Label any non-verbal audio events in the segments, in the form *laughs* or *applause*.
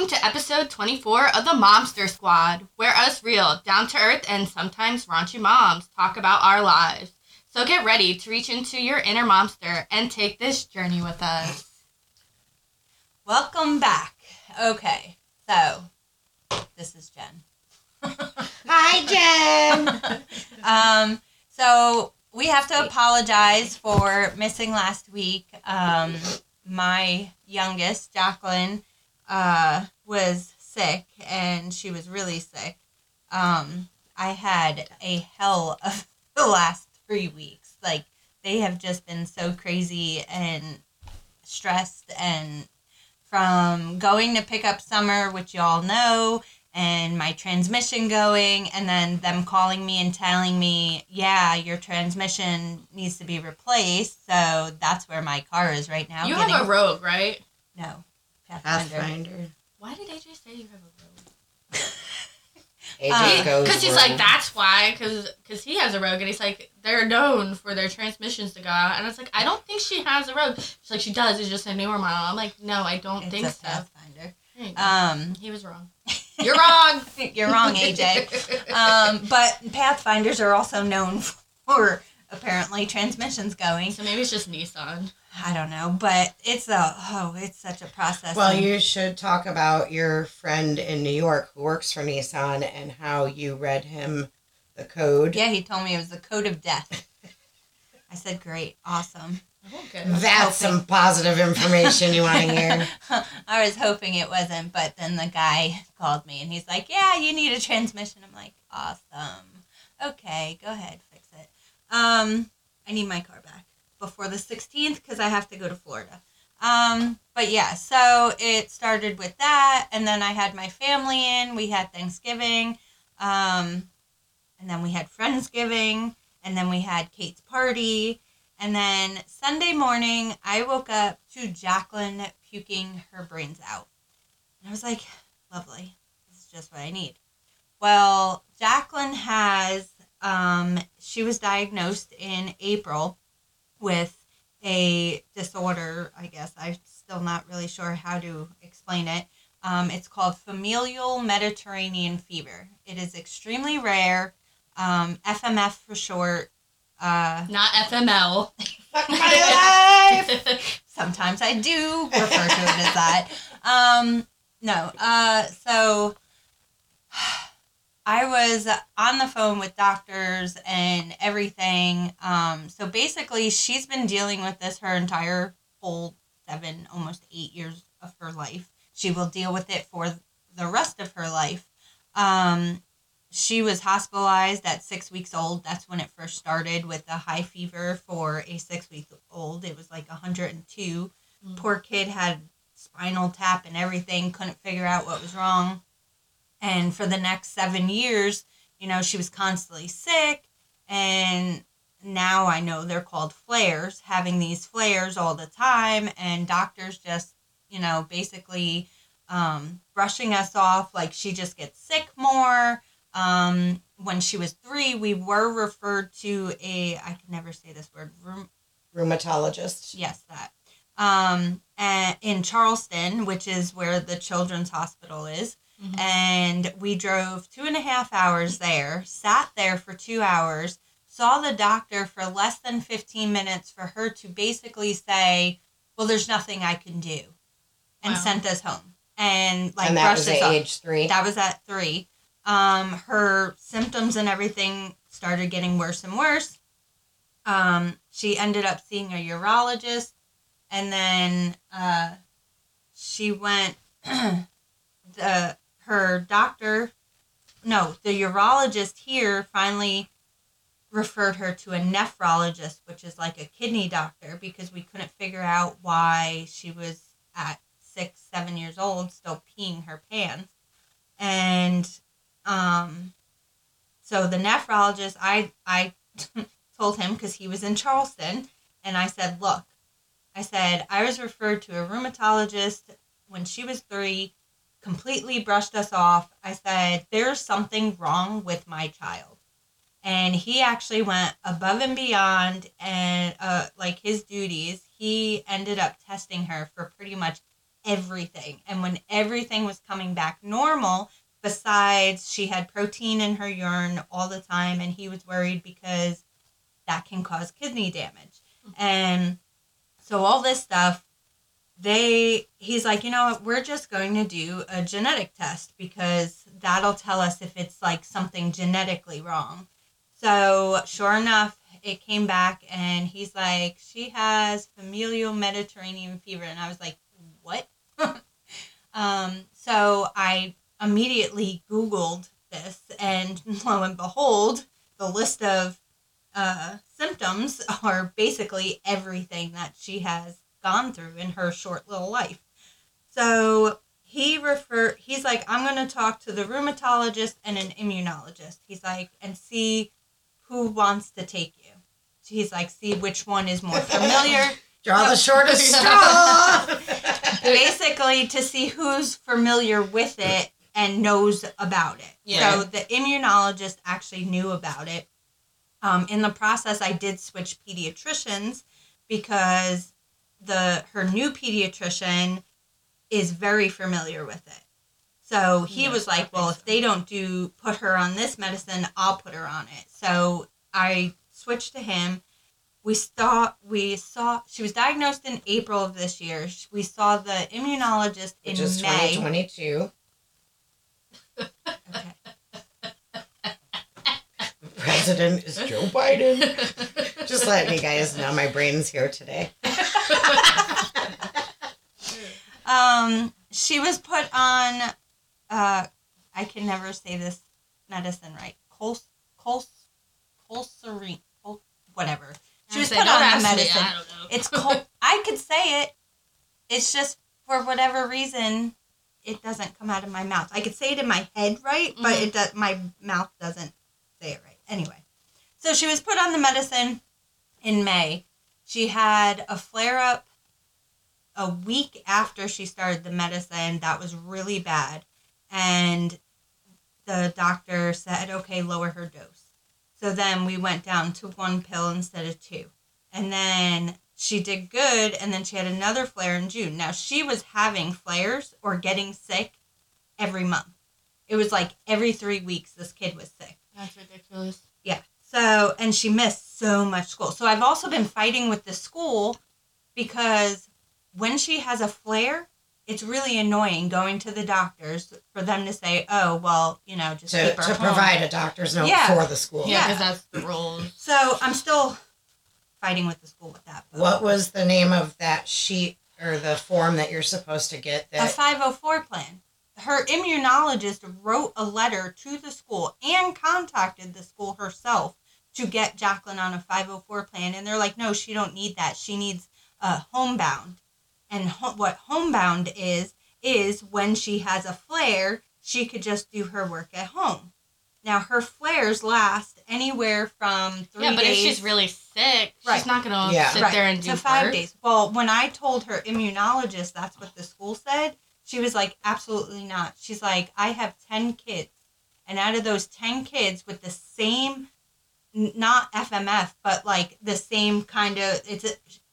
Welcome to episode 24 of the Momster Squad, where us real, down to earth, and sometimes raunchy moms talk about our lives. So get ready to reach into your inner momster and take this journey with us. Welcome back. Okay, so this is Jenn. *laughs* Hi, Jenn. *laughs* Um, so we have to apologize for missing last week. Um, my youngest, Jacqueline, uh, was sick and she was really sick. Um, I had a hell of *laughs* the last three weeks. Like, they have just been so crazy and stressed and from going to pick up summer, which y'all know, and my transmission going, and then them calling me and telling me, yeah, your transmission needs to be replaced. So that's where my car is right now. you getting- have a rogue, right? no Pathfinder. Pathfinder. Why did AJ say you have a rogue? *laughs* AJ Uh, Because he's like, that's why, because he has a rogue, and he's like, they're known for their transmissions to go out. And it's like, I don't think she has a rogue. She's like, she does, it's just a newer model. I'm like, no, I don't It's think a so. Pathfinder. There you go. Um, he was wrong. *laughs* You're wrong. *laughs* you're wrong, AJ. um, but Pathfinders are also known for apparently transmissions going. so maybe it's just Nissan. I don't know, but it's a oh, it's such a process. Well, and- you should talk about your friend in New York who works for Nissan and how you read him the code. yeah, he told me it was the code of death. I said, great, awesome. Oh, good. That's some positive information you want to hear. *laughs* I was hoping it wasn't, but then the guy called me and he's like, "Yeah, you need a transmission." I'm like, "Awesome. Okay, go ahead, fix it." Um, I need my car back before the 16th because I have to go to Florida. Um, but yeah, so it started with that, and then I had my family in. We had Thanksgiving, um, and then we had Friendsgiving, and then we had Kate's party. And then Sunday morning, I woke up to Jacqueline puking her brains out. And I was like, lovely. This is just what I need. Well, Jacqueline has, um, she was diagnosed in April with a disorder, I guess. I'm still not really sure how to explain it. Um, it's called familial Mediterranean fever. It is extremely rare, um, FMF for short. Uh, Not FML. My life. *laughs* sometimes I do refer to it as that. Um, no. Uh, so I was on the phone with doctors and everything. Um, so basically, she's been dealing with this her entire whole seven, almost eight years of her life. She will deal with it for the rest of her life. Um, she was hospitalized at six weeks old. That's when it first started with a high fever for a six week old. It was like 102. Mm. Poor kid had spinal tap and everything, couldn't figure out what was wrong. And for the next seven years, you know, she was constantly sick. And now I know they're called flares, having these flares all the time. And doctors just, you know, basically um, brushing us off like she just gets sick more. Um, when she was three, we were referred to a, I can never say this word, room, Rheumatologist. yes, that, um, in Charleston, which is where the Children's Hospital is. Mhm. And we drove two and a half hours there, sat there for two hours, saw the doctor for less than 15 minutes for her to basically say, Well, there's nothing I can do, and Wow. sent us home. And like and that was us at off. age three. That was at three. Um, her symptoms and everything started getting worse and worse. Um, she ended up seeing a urologist, and then uh, she went. *clears throat* the her doctor, no, the urologist here finally referred her to a nephrologist, which is like a kidney doctor, because we couldn't figure out why she was at six, seven years old still peeing her pants. And um, so the nephrologist, I I *laughs* told him because he was in Charleston, and I said, look, I said I was referred to a rheumatologist when she was three, completely brushed us off. I said there's something wrong with my child, and he actually went above and beyond and uh, like his duties. He ended up testing her for pretty much everything. And when everything was coming back normal, besides she had protein in her urine all the time, and he was worried because that can cause kidney damage. And so all this stuff, they he's like, you know what, we're just going to do a genetic test because that'll tell us if it's like something genetically wrong. So sure enough, it came back and he's like, she has familial Mediterranean fever. And I was like, what? *laughs* um, so I immediately Googled this, and *laughs* lo and behold, the list of uh, symptoms are basically everything that she has gone through in her short little life. So he refer he's like, I'm gonna talk to the rheumatologist and an immunologist. He's like, and see who wants to take you. He's like, see which one is more *laughs* familiar. Draw the shortest *laughs* straw. basically to see who's familiar with it and knows about it. Yeah. So the immunologist actually knew about it. Um, in the process, I did switch pediatricians because the her new pediatrician is very familiar with it. So he Yeah, was like, "Well, makes if they don't do put her on this medicine, I'll put her on it." So I switched to him. We saw we saw she was diagnosed in April of this year. We saw the immunologist in Which is May. 2022. *laughs* Okay. President is Joe Biden. Just letting you guys know my brain's here today. Um, she was put on. Uh, I can never say this medicine right. Cols, cols, colserine, col, whatever. She was put on the ask me, medicine. I don't know. It's col. I could say it. It's just for whatever reason, it doesn't come out of my mouth. I could say it in my head right, but Mhm. it does. My mouth doesn't say it right. Anyway, so she was put on the medicine in May. She had a flare up a week after she started the medicine that was really bad, and the doctor said, "Okay, lower her dose." So then we went down to one pill instead of two. And then she did good, and then she had another flare in June. Now she was having flares or getting sick every month. It was like every three weeks this kid was sick. That's ridiculous. Yeah. So, and she missed so much school. So I've also been fighting with the school because when she has a flare, it's really annoying going to the doctors for them to say, "Oh, well, you know, just To, keep her to home." provide a doctor's note Yeah. for the school. Yeah, Yeah. because that's the rules. So I'm still fighting with the school with that. but- What was the name of that sheet or the form that you're supposed to get a 504 plan. Her immunologist wrote a letter to the school and contacted the school herself to get Jacqueline on a 504 plan and they're like no she don't need that she needs a homebound and ho- what homebound is is when she has a flare she could just do her work at home now her flares last anywhere from three yeah, but days if she's really sick, Right. she's not gonna Yeah. sit right, there and do to five work. days. Well, when I told her immunologist that's what the school said, she was like, absolutely not. She's like, I have ten kids, and out of those ten kids with the same, not FMF, but like the same kind of, it's a,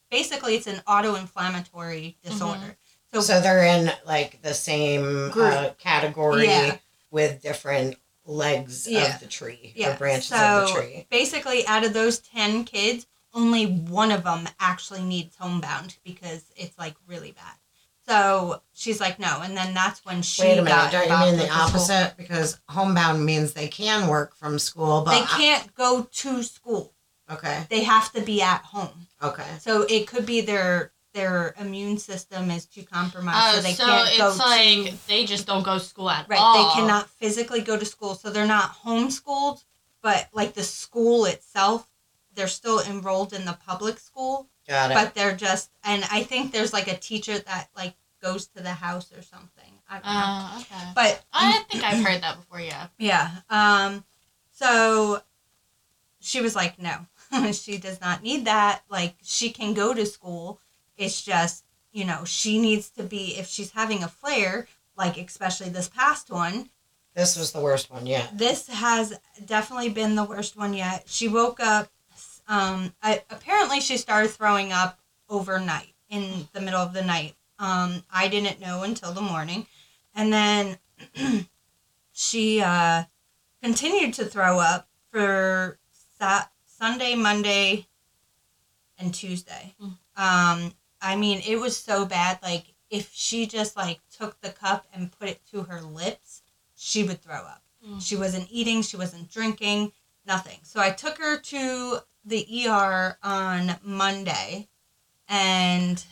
basically it's an auto-inflammatory disorder. So, so they're in like the same Group. uh, category Yeah. with different legs Yeah. of the tree Yeah, or branches so- of the tree. basically out of those 10 kids only one of them actually needs homebound because it's like really bad so she's like no and then that's when she Wait a minute, got don't you involved mean the with school. opposite? Because homebound means they can work from school, but they can't go to school okay, they have to be at home okay. so it could be their their immune system is too compromised Uh, so they so can't it's go like to they just don't go to school at right all. they cannot physically go to school so they're not homeschooled but like the school itself they're still enrolled in the public school Got it. but they're just and i think there's like a teacher that like goes to the house or something i don't know Uh, okay. but I think I've heard that before. Yeah. yeah um so she was like no *laughs* she does not need that like she can go to school it's just you know she needs to be if she's having a flare like especially this past one this was the worst one yet. this has definitely been the worst one yet. She woke up. Um, I, apparently, she started throwing up overnight in the middle of the night. Um, I didn't know until the morning. And then *clears throat* she uh, continued to throw up for sa- Sunday, Monday, and Tuesday. Mm. Um, I mean, it was so bad. Like, if she just like took the cup and put it to her lips, she would throw up. Mm. She wasn't eating, she wasn't drinking, nothing. So I took her to the ER on Monday and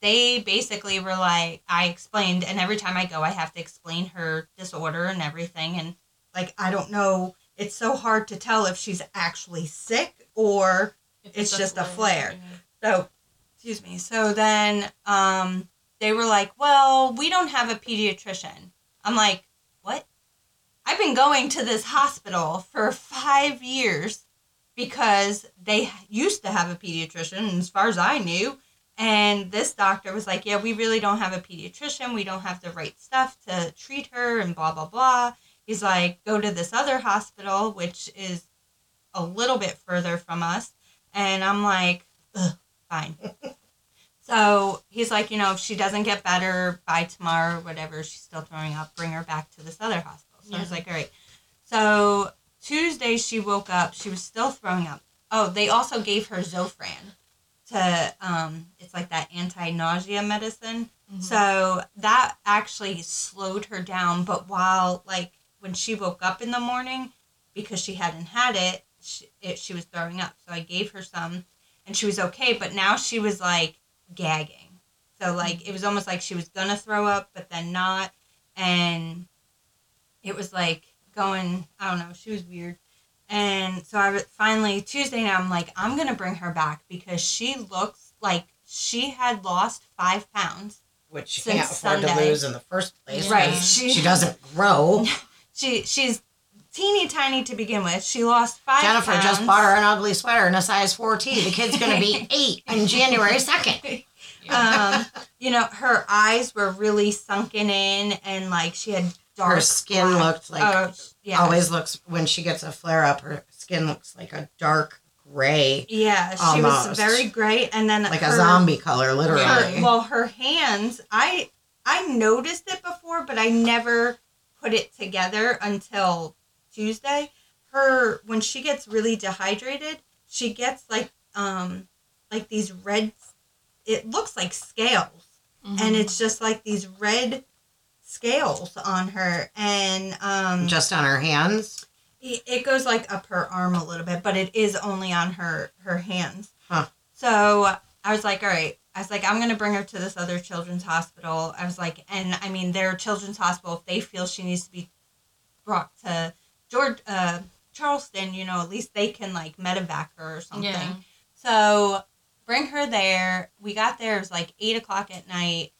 they basically were like I explained and every time I go I have to explain her disorder and everything and like I don't know it's so hard to tell if she's actually sick or If It's just a flare. so excuse me. So then um they were like well we don't have a pediatrician. I'm like what? I've been going to this hospital for five years because they used to have a pediatrician as far as i knew and this doctor was like yeah we really don't have a pediatrician. We don't have the right stuff to treat her and blah blah blah. He's like go to this other hospital which is a little bit further from us. And i'm like Ugh, fine. *laughs* So he's like, you know, if she doesn't get better by tomorrow or whatever, she's still throwing up, bring her back to this other hospital. So I was like, all right. So Tuesday she woke up, she was still throwing up. Oh, they also gave her Zofran to um it's like that anti-nausea medicine. Mhm. So that actually slowed her down, but while like when she woke up in the morning because she hadn't had it, she, it, she was throwing up. So I gave her some and she was okay, but now she was like gagging. So like it was almost like she was gonna throw up, but then not, and it was like going. I don't know. She was weird, and so I was- finally Tuesday night. I'm like, I'm gonna bring her back because she looks like she had lost five pounds. which she can't afford to lose in the first place. Right. She She doesn't grow. *laughs* she she's teeny tiny to begin with. She lost five. Jennifer just bought her an ugly sweater in a size 4T. The kid's going to be *laughs* eight on January 2nd. *laughs* um, you know, her eyes were really sunken in, and like she had dark. Her skin black- looked like, yeah. always looks, when she gets a flare up, her skin looks like a dark gray, Yeah, she was very gray, and then like her, a zombie color, literally. Her, well, her hands, I I noticed it before, but I never put it together until Tuesday. Her when she gets really dehydrated, she gets like um like these red. It looks like scales. Mhm. and it's just like these red scales on her and um Just on her hands. it it goes like up her arm a little bit but it is only on her her hands Huh. so i was like all right i was like i'm gonna bring her to this other children's hospital i was like and i mean their children's hospital if they feel she needs to be brought to george uh charleston you know at least they can like medevac her or something Yeah. so bring her there. We got there, it was like eight o'clock at night.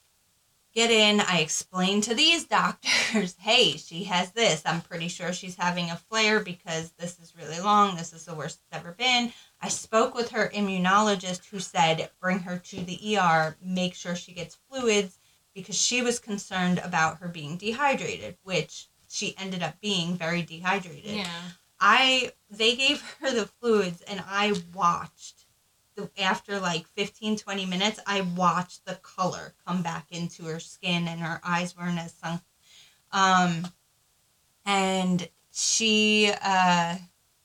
Get in. I explained to these doctors, *laughs* hey, she has this. I'm pretty sure she's having a flare because this is really long. This is the worst it's ever been. I spoke with her immunologist who said, bring her to the ER, make sure she gets fluids because she was concerned about her being dehydrated, which she ended up being very dehydrated. Yeah. I they gave *laughs* her the fluids and I watched after like 15 20 minutes I watched the color come back into her skin and her eyes weren't as sunk um and she uh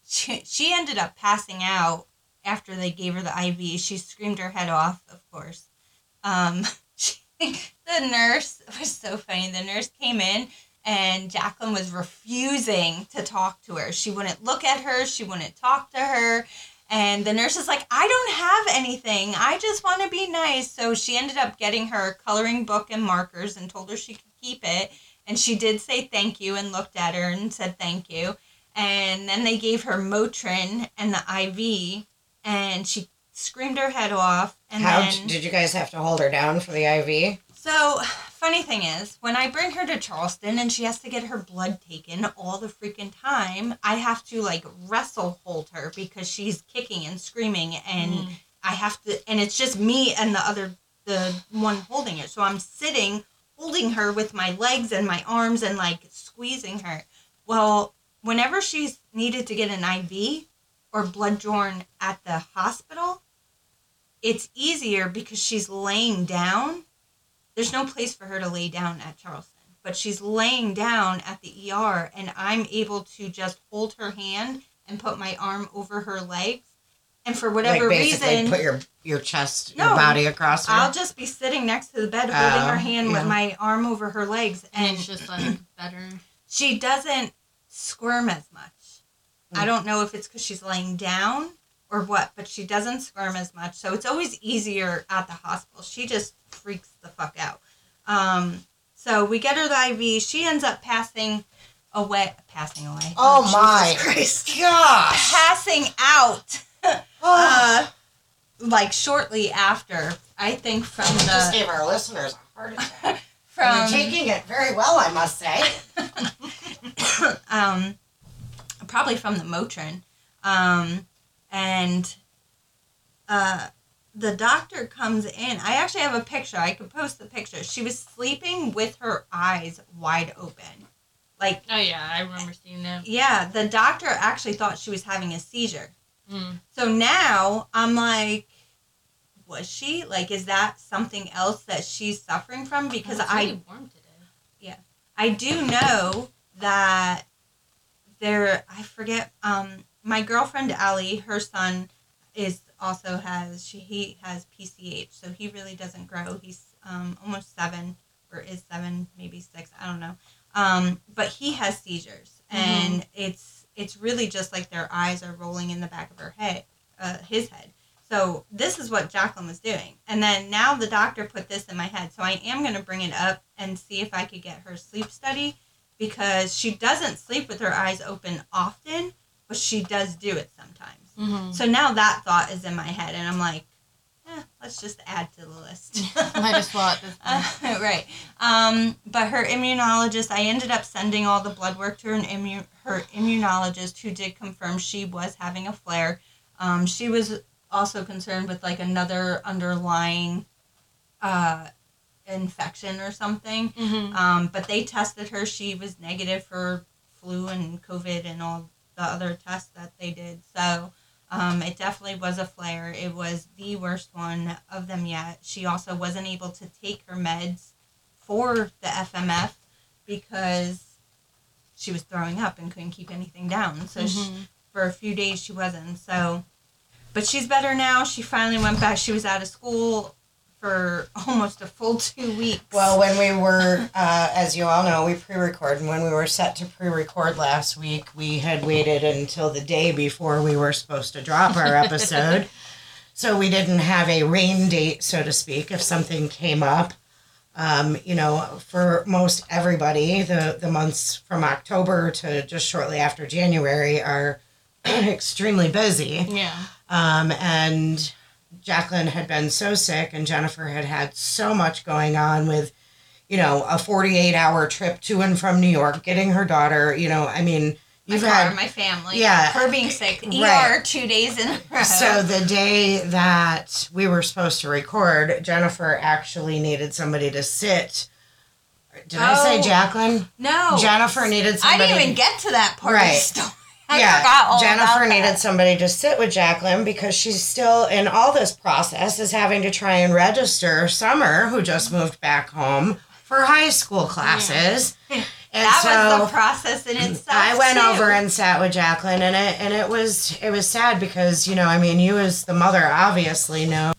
she, she ended up passing out after they gave her the IV she screamed her head off of course um *laughs* she, the nurse was so funny the nurse came in and Jacqueline was refusing to talk to her. She wouldn't look at her, she wouldn't talk to her. And the nurse is like, I don't have anything. I just want to be nice. So she ended up getting her coloring book and markers and told her she could keep it. And she did say thank you and looked at her and said thank you. And then they gave her Motrin and the IV, and she screamed her head off. And How then did you guys have to hold her down for the IV? so, funny thing is, when I bring her to Charleston and she has to get her blood taken all the freaking time, I have to like wrestle hold her because she's kicking and screaming and Mm. I have to and it's just me and the other the one holding her. So I'm sitting holding her with my legs and my arms and like squeezing her. Well, whenever she's needed to get an IV or blood drawn at the hospital, it's easier because she's laying down there's no place for her to lay down at Charleston. But she's laying down at the ER, and I'm able to just hold her hand and put my arm over her legs. And for whatever like basically reason, put your your chest, No, your body across her. I'll just be sitting next to the bed holding Oh, her hand with my arm over her legs. And And it's just like *clears throat* better. she doesn't squirm as much. I Mm. don't know if it's because she's laying down or what, but she doesn't squirm as much. So it's always easier at the hospital. She just freaks the fuck out. Um, so we get her the IV. She ends up passing away. Passing away. oh Jesus my Christ. gosh! Passing out. *sighs* Oh, uh, like shortly after, I think from the. just gave our listeners a heart attack. *laughs* from You're taking it very well, I must say. *laughs* *laughs* um, probably from the Motrin. Um, and uh, the doctor comes in. I actually have a picture. I could post the picture. She was sleeping with her eyes wide open. Like, Oh yeah, I remember seeing that. yeah, the doctor actually thought she was having a seizure. Mm. So now I'm like, was she? Like, is that something else that she's suffering from? Because Oh, it's I really warm today. Yeah. I do know that there I forget um my girlfriend Allie, her son is also has she he has PCH, so he really doesn't grow. He's um almost 7 or is 7, maybe 6, I don't know. Um but he has seizures and it's it's really just like their eyes are rolling in the back of her head, uh his head. So this is what Jacqueline was doing. And then now the doctor put this in my head. So I am going to bring it up and see if I could get her sleep study because she doesn't sleep with her eyes open often, but she does do it sometimes. Mm-hmm. So now that thought is in my head and I'm like, eh, let's just add to the list. *laughs* Might as well this. Uh, *laughs* right. Um, but her immunologist, I ended up sending all the blood work to her, immu- her immunologist who did confirm she was having a flare. Um, she was also concerned with like another underlying uh, infection or something. Mm-hmm. Um, but they tested her. She was negative for flu and COVID and all the other tests that they did. So um, it definitely was a flare. It was the worst one of them yet. She also wasn't able to take her meds for the FMF because she was throwing up and couldn't keep anything down. So she, Mhm. for a few days she wasn't. So, but she's better now. She finally went back. She was out of school for almost a full two weeks. Well, when we were, uh, as you all know, we pre-record, and when we were set to pre-record last week, we had waited until the day before we were supposed to drop our episode, *laughs* so we didn't have a rain date, so to speak, if something came up. Um, you know, for most everybody, the the months from October to just shortly after January are *clears throat* extremely busy. Yeah. Um, and Jacqueline had been so sick, and Jennifer had had so much going on with, you know, a 48 hour trip to and from New York, getting her daughter, you know, I mean, my you've car, had. my family. Yeah. Her being sick. Right. ER two days in a row. So the day that we were supposed to record, Jennifer actually needed somebody to sit. Did I say Oh. Jacqueline? no. Jennifer needed somebody. I didn't even get to that part of Right. I yeah, Jennifer needed somebody to sit with Jacqueline because she's still in all this process is having to try and register Summer, who just moved back home, for high school classes. *laughs* And That so was the process in itself. I went too. over and sat with Jacqueline, and it and it was it was sad because you know I mean you as the mother obviously know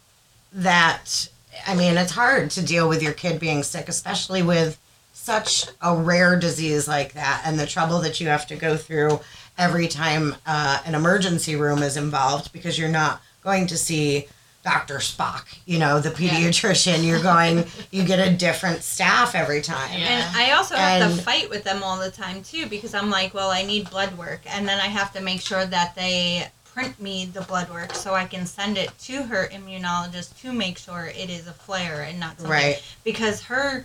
that I mean it's hard to deal with your kid being sick, especially with such a rare disease like that, and the trouble that you have to go through every time uh, an emergency room is involved because you're not going to see Dr. Spock, you know, the pediatrician. You're going, you get a different staff every time. Yeah. And I also have And- to fight with them all the time too because I'm like, well, I need blood work, and then I have to make sure that they print me the blood work so I can send it to her immunologist to make sure it is a flare and not something. Right. Because her,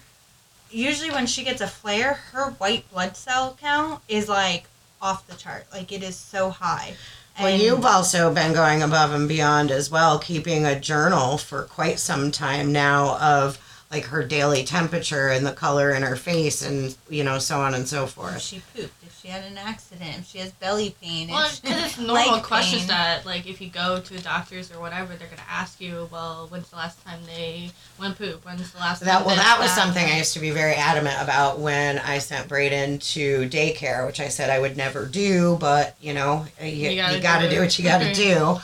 usually when she gets a flare, her white blood cell count is like off the chart. Like it is so high. Well, you've also been going above and beyond as well, keeping a journal for quite some time now of like her daily temperature and the color in her face and you know so on and so forth. she pooped, she had an accident, if she has belly pain, Well, because it's *laughs* normal questions pain. that, like, if you go to the doctors or whatever, they're gonna ask you, well, when's the last time they went poop? When's the last That time well, that was something I used to be very adamant about when I sent Braden to daycare, which I said I would never do, but you know, you, you You gotta, gotta do, do what you gotta do.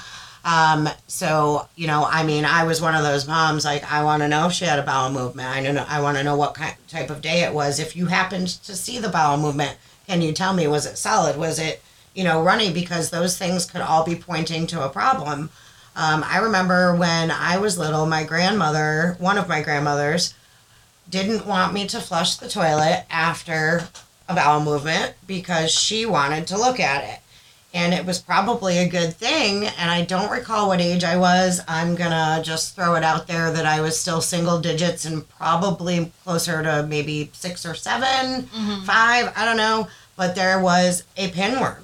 Um, so you know, I mean, I was one of those moms. Like, I want to know if she had a bowel movement. I know. I want to know what kind, type of day it was. If you happened to see the bowel movement, can you tell me? Was it solid? Was it you know runny? Because those things could all be pointing to a problem. Um, I remember when I was little, my grandmother, one of my grandmothers, didn't want me to flush the toilet after a bowel movement because she wanted to look at it. And it was probably a good thing. And I don't recall what age I was. I'm going to just throw it out there that I was still single digits and probably closer to maybe six or 7 mm-hmm. five. I don't know. But there was a pinworm.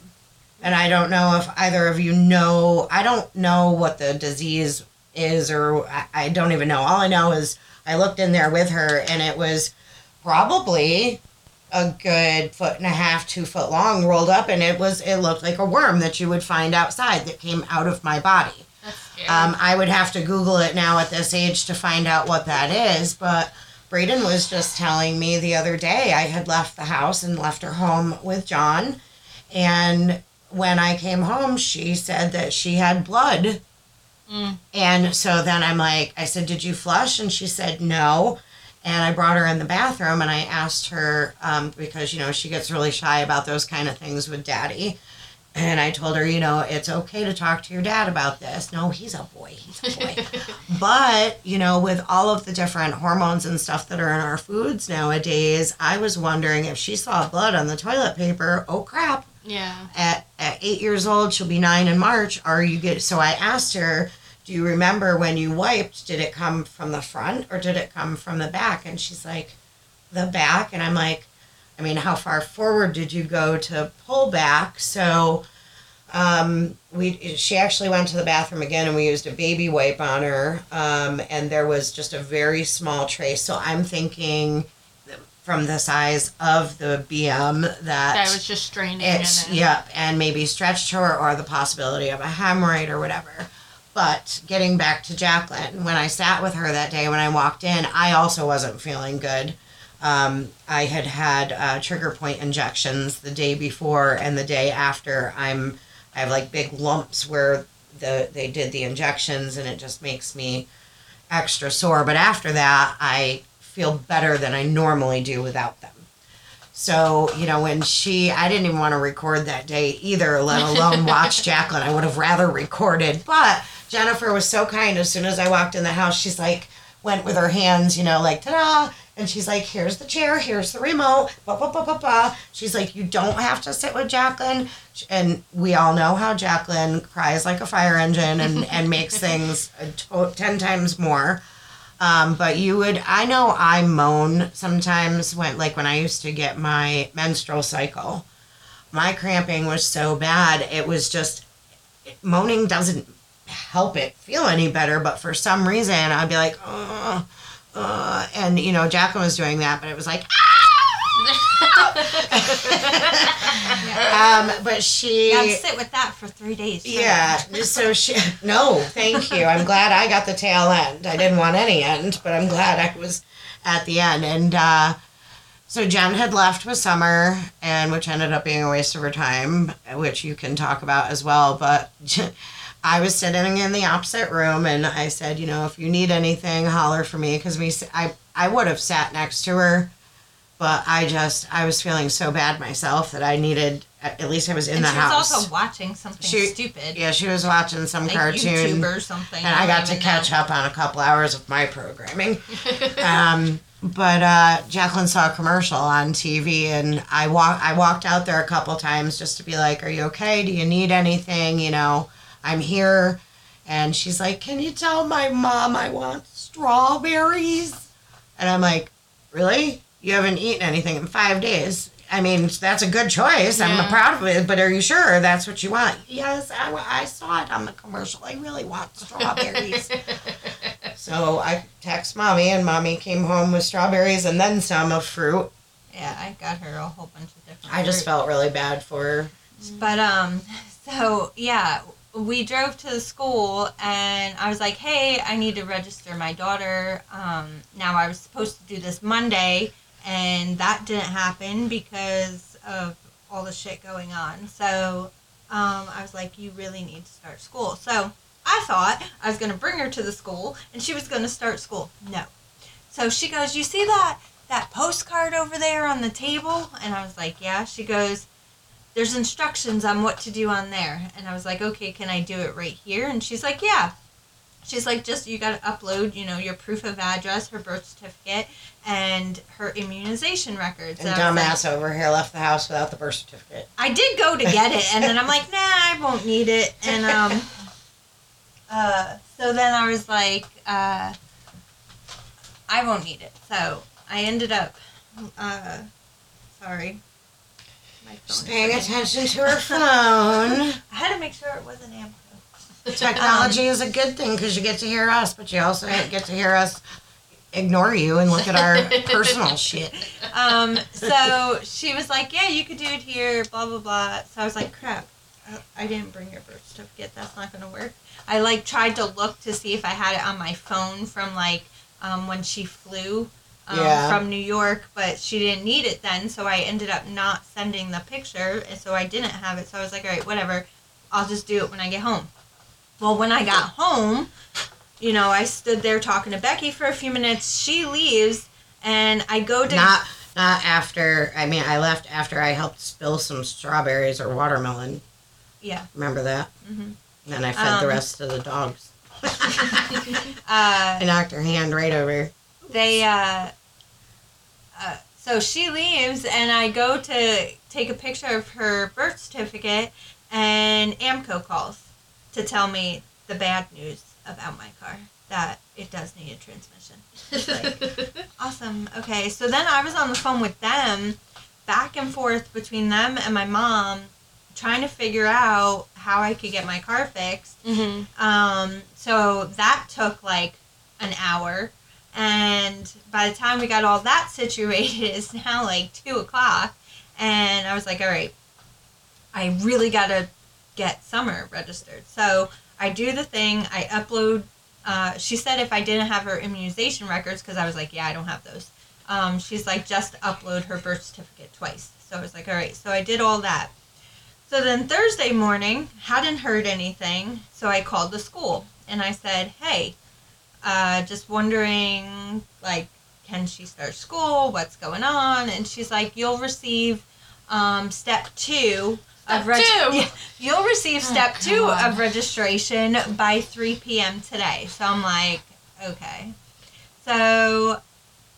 And I don't know if either of you know, I don't know what the disease is, or I, I don't even know. All I know is I looked in there with her and it was probably a good foot and a half, two foot long, rolled up, and it was it looked like a worm that you would find outside that came out of my body. Um, I would have to Google it now at this age to find out what that is, but Braden was just telling me the other day I had left the house and left her home with John, and when I came home, she said that she had blood. Mm. And so then I'm like, I said, Did you flush? And she said, No. And I brought her in the bathroom and I asked her, um, because, you know, she gets really shy about those kind of things with daddy. And I told her, you know, it's okay to talk to your dad about this. No, he's a boy. He's a boy. *laughs* but, you know, with all of the different hormones and stuff that are in our foods nowadays, I was wondering if she saw blood on the toilet paper, oh crap, yeah. at, at eight years old, she'll be nine in March. Are you good? So I asked her, Do you remember when you wiped? Did it come from the front or did it come from the back? And she's like, The back. And I'm like, I mean, how far forward did you go to pull back? So um, we she actually went to the bathroom again and we used a baby wipe on her. Um, and there was just a very small trace. So I'm thinking from the size of the BM that That was just straining. it's and then, yeah, and maybe stretched her or the possibility of a hemorrhoid or whatever. But getting back to Jacqueline, when I sat with her that day when I walked in, I also wasn't feeling good. Um, I had had uh, trigger point injections the day before and the day after. I'm I have like big lumps where the they did the injections and it just makes me extra sore. But after that, I feel better than I normally do without them. So, you know, when she, I didn't even want to record that day either, let *laughs* alone watch Jacqueline. I would have rather recorded. But Jennifer was so kind. As soon as I walked in the house, she's like, went with her hands, you know, like, ta da. And she's like, here's the chair, here's the remote, ba ba ba ba ba. She's like, you don't have to sit with Jacqueline. And we all know how Jacqueline cries like a fire engine and, *laughs* and makes things to- 10 times more. Um, but you would, I know I moan sometimes when, like when I used to get my menstrual cycle, my cramping was so bad. It was just, moaning doesn't help it feel any better. But for some reason, I'd be like, uh, uh, and you know, Jacqueline was doing that, but it was like, *laughs* um, but she, Now sit with that for three days. yeah, so she, no, thank you. I'm glad I got the tail end. I didn't want any end, but I'm glad I was at the end. And uh, so Jenn had left with Summer, and which ended up being a waste of her time, which you can talk about as well. But *laughs* I was sitting in the opposite room, and I said, you know, if you need anything, holler for me, because we, I, I would have sat next to her. But I just, I was feeling so bad myself that I needed, at least I was in and the she house. She was also watching something She- stupid. Yeah, she was watching some like cartoon, YouTube or something. and I got to catch know. up on a couple hours of my programming. *laughs* um, but uh, Jacqueline saw a commercial on TV, and I walk I walked out there a couple times just to be like, "Are you okay? Do you need anything? You know, I'm here." And she's like, "Can you tell my mom I want strawberries?" And I'm like, "Really? You haven't eaten anything in five days?" I mean, that's a good choice. I'm proud of it, but are you sure that's what you want? Yes, I, I saw it on the commercial. I really want strawberries. *laughs* So I text mommy, and mommy came home with strawberries and then some of fruit. Yeah, I got her a whole bunch of different. I just felt really bad for her. But um, *laughs* so yeah, we drove to the school, and I was like, "Hey, I need to register my daughter." Um, now I was supposed to do this Monday, and that didn't happen because of all the shit going on. So um, I was like, "You really need to start school." So I thought I was going to bring her to the school, and she was going to start school. No. So she goes, "You see that that postcard over there on the table?" And I was like, "Yeah." She goes there's instructions on what to do on there. And I was like, okay, can I do it right here? And she's like, yeah. She's like, just you got to upload, you know, your proof of address, her birth certificate, and her immunization records. And I was like- dumbass over here left the house without the birth certificate. I did go to get it, and then I'm like, *laughs* nah, I won't need it. And um, *laughs* uh, so then I was like, uh, I won't need it. So I ended up, uh, sorry. She's paying attention to her phone. I had to make sure it wasn't AAMCO. Technology is a good thing because you get to hear us, but you also get to hear us ignore you and look at our personal *laughs* shit. Um, so she was like, "Yeah, you could do it here." Blah blah blah. So I was like, "Crap, I- I didn't bring your birth certificate. That's not gonna work." I like tried to look to see if I had it on my phone from like um, when she flew um, Yeah. from New York, but she didn't need it then. So I ended up not sending the picture, and so I didn't have it. So I was like, "All right, whatever. I'll just do it when I get home." Well, when I got home, you know, I stood there talking to Becci for a few minutes. She leaves, and I go to Not not after. I mean, I left after I helped spill some strawberries or watermelon. yeah. Remember that? Mhm. And then I fed the Um, rest of the dogs. *laughs* *laughs* Uh, I knocked her hand right over. they uh, so she leaves and i go to take a picture of her birth certificate and AAMCO calls to tell me the bad news about my car that it does need a transmission. Like- *laughs* awesome okay. So then i was on the phone with them back and forth between them and my mom trying to figure out how i could get my car fixed. Hmm um, so that took like an hour. And by the time we got all that *laughs* situated, it's now like two o'clock. And I was like, all right, I really got to get Summer registered. So I do the thing, I upload. Uh, she said if I didn't have her immunization records, because I was like, yeah, I don't have those. Um, she's like, just upload her birth certificate twice. So I was like, all right. So I did all that. So then Thursday morning, hadn't heard anything, so I called the school and I said, "Hey, uh, just wondering, like, can she start school? What's going on?" And she's like, "You'll receive um, step two Step reg- two? Yeah, *laughs* you'll receive Oh, step two God. of registration by three p.m. today." So I'm like, "Okay." So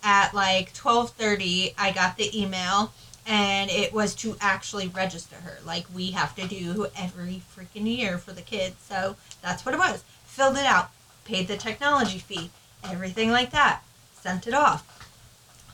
at like twelve thirty, I got the email and it was to actually register her like we have to do every freaking year for the kids so that's what it was filled it out paid the technology fee everything like that sent it off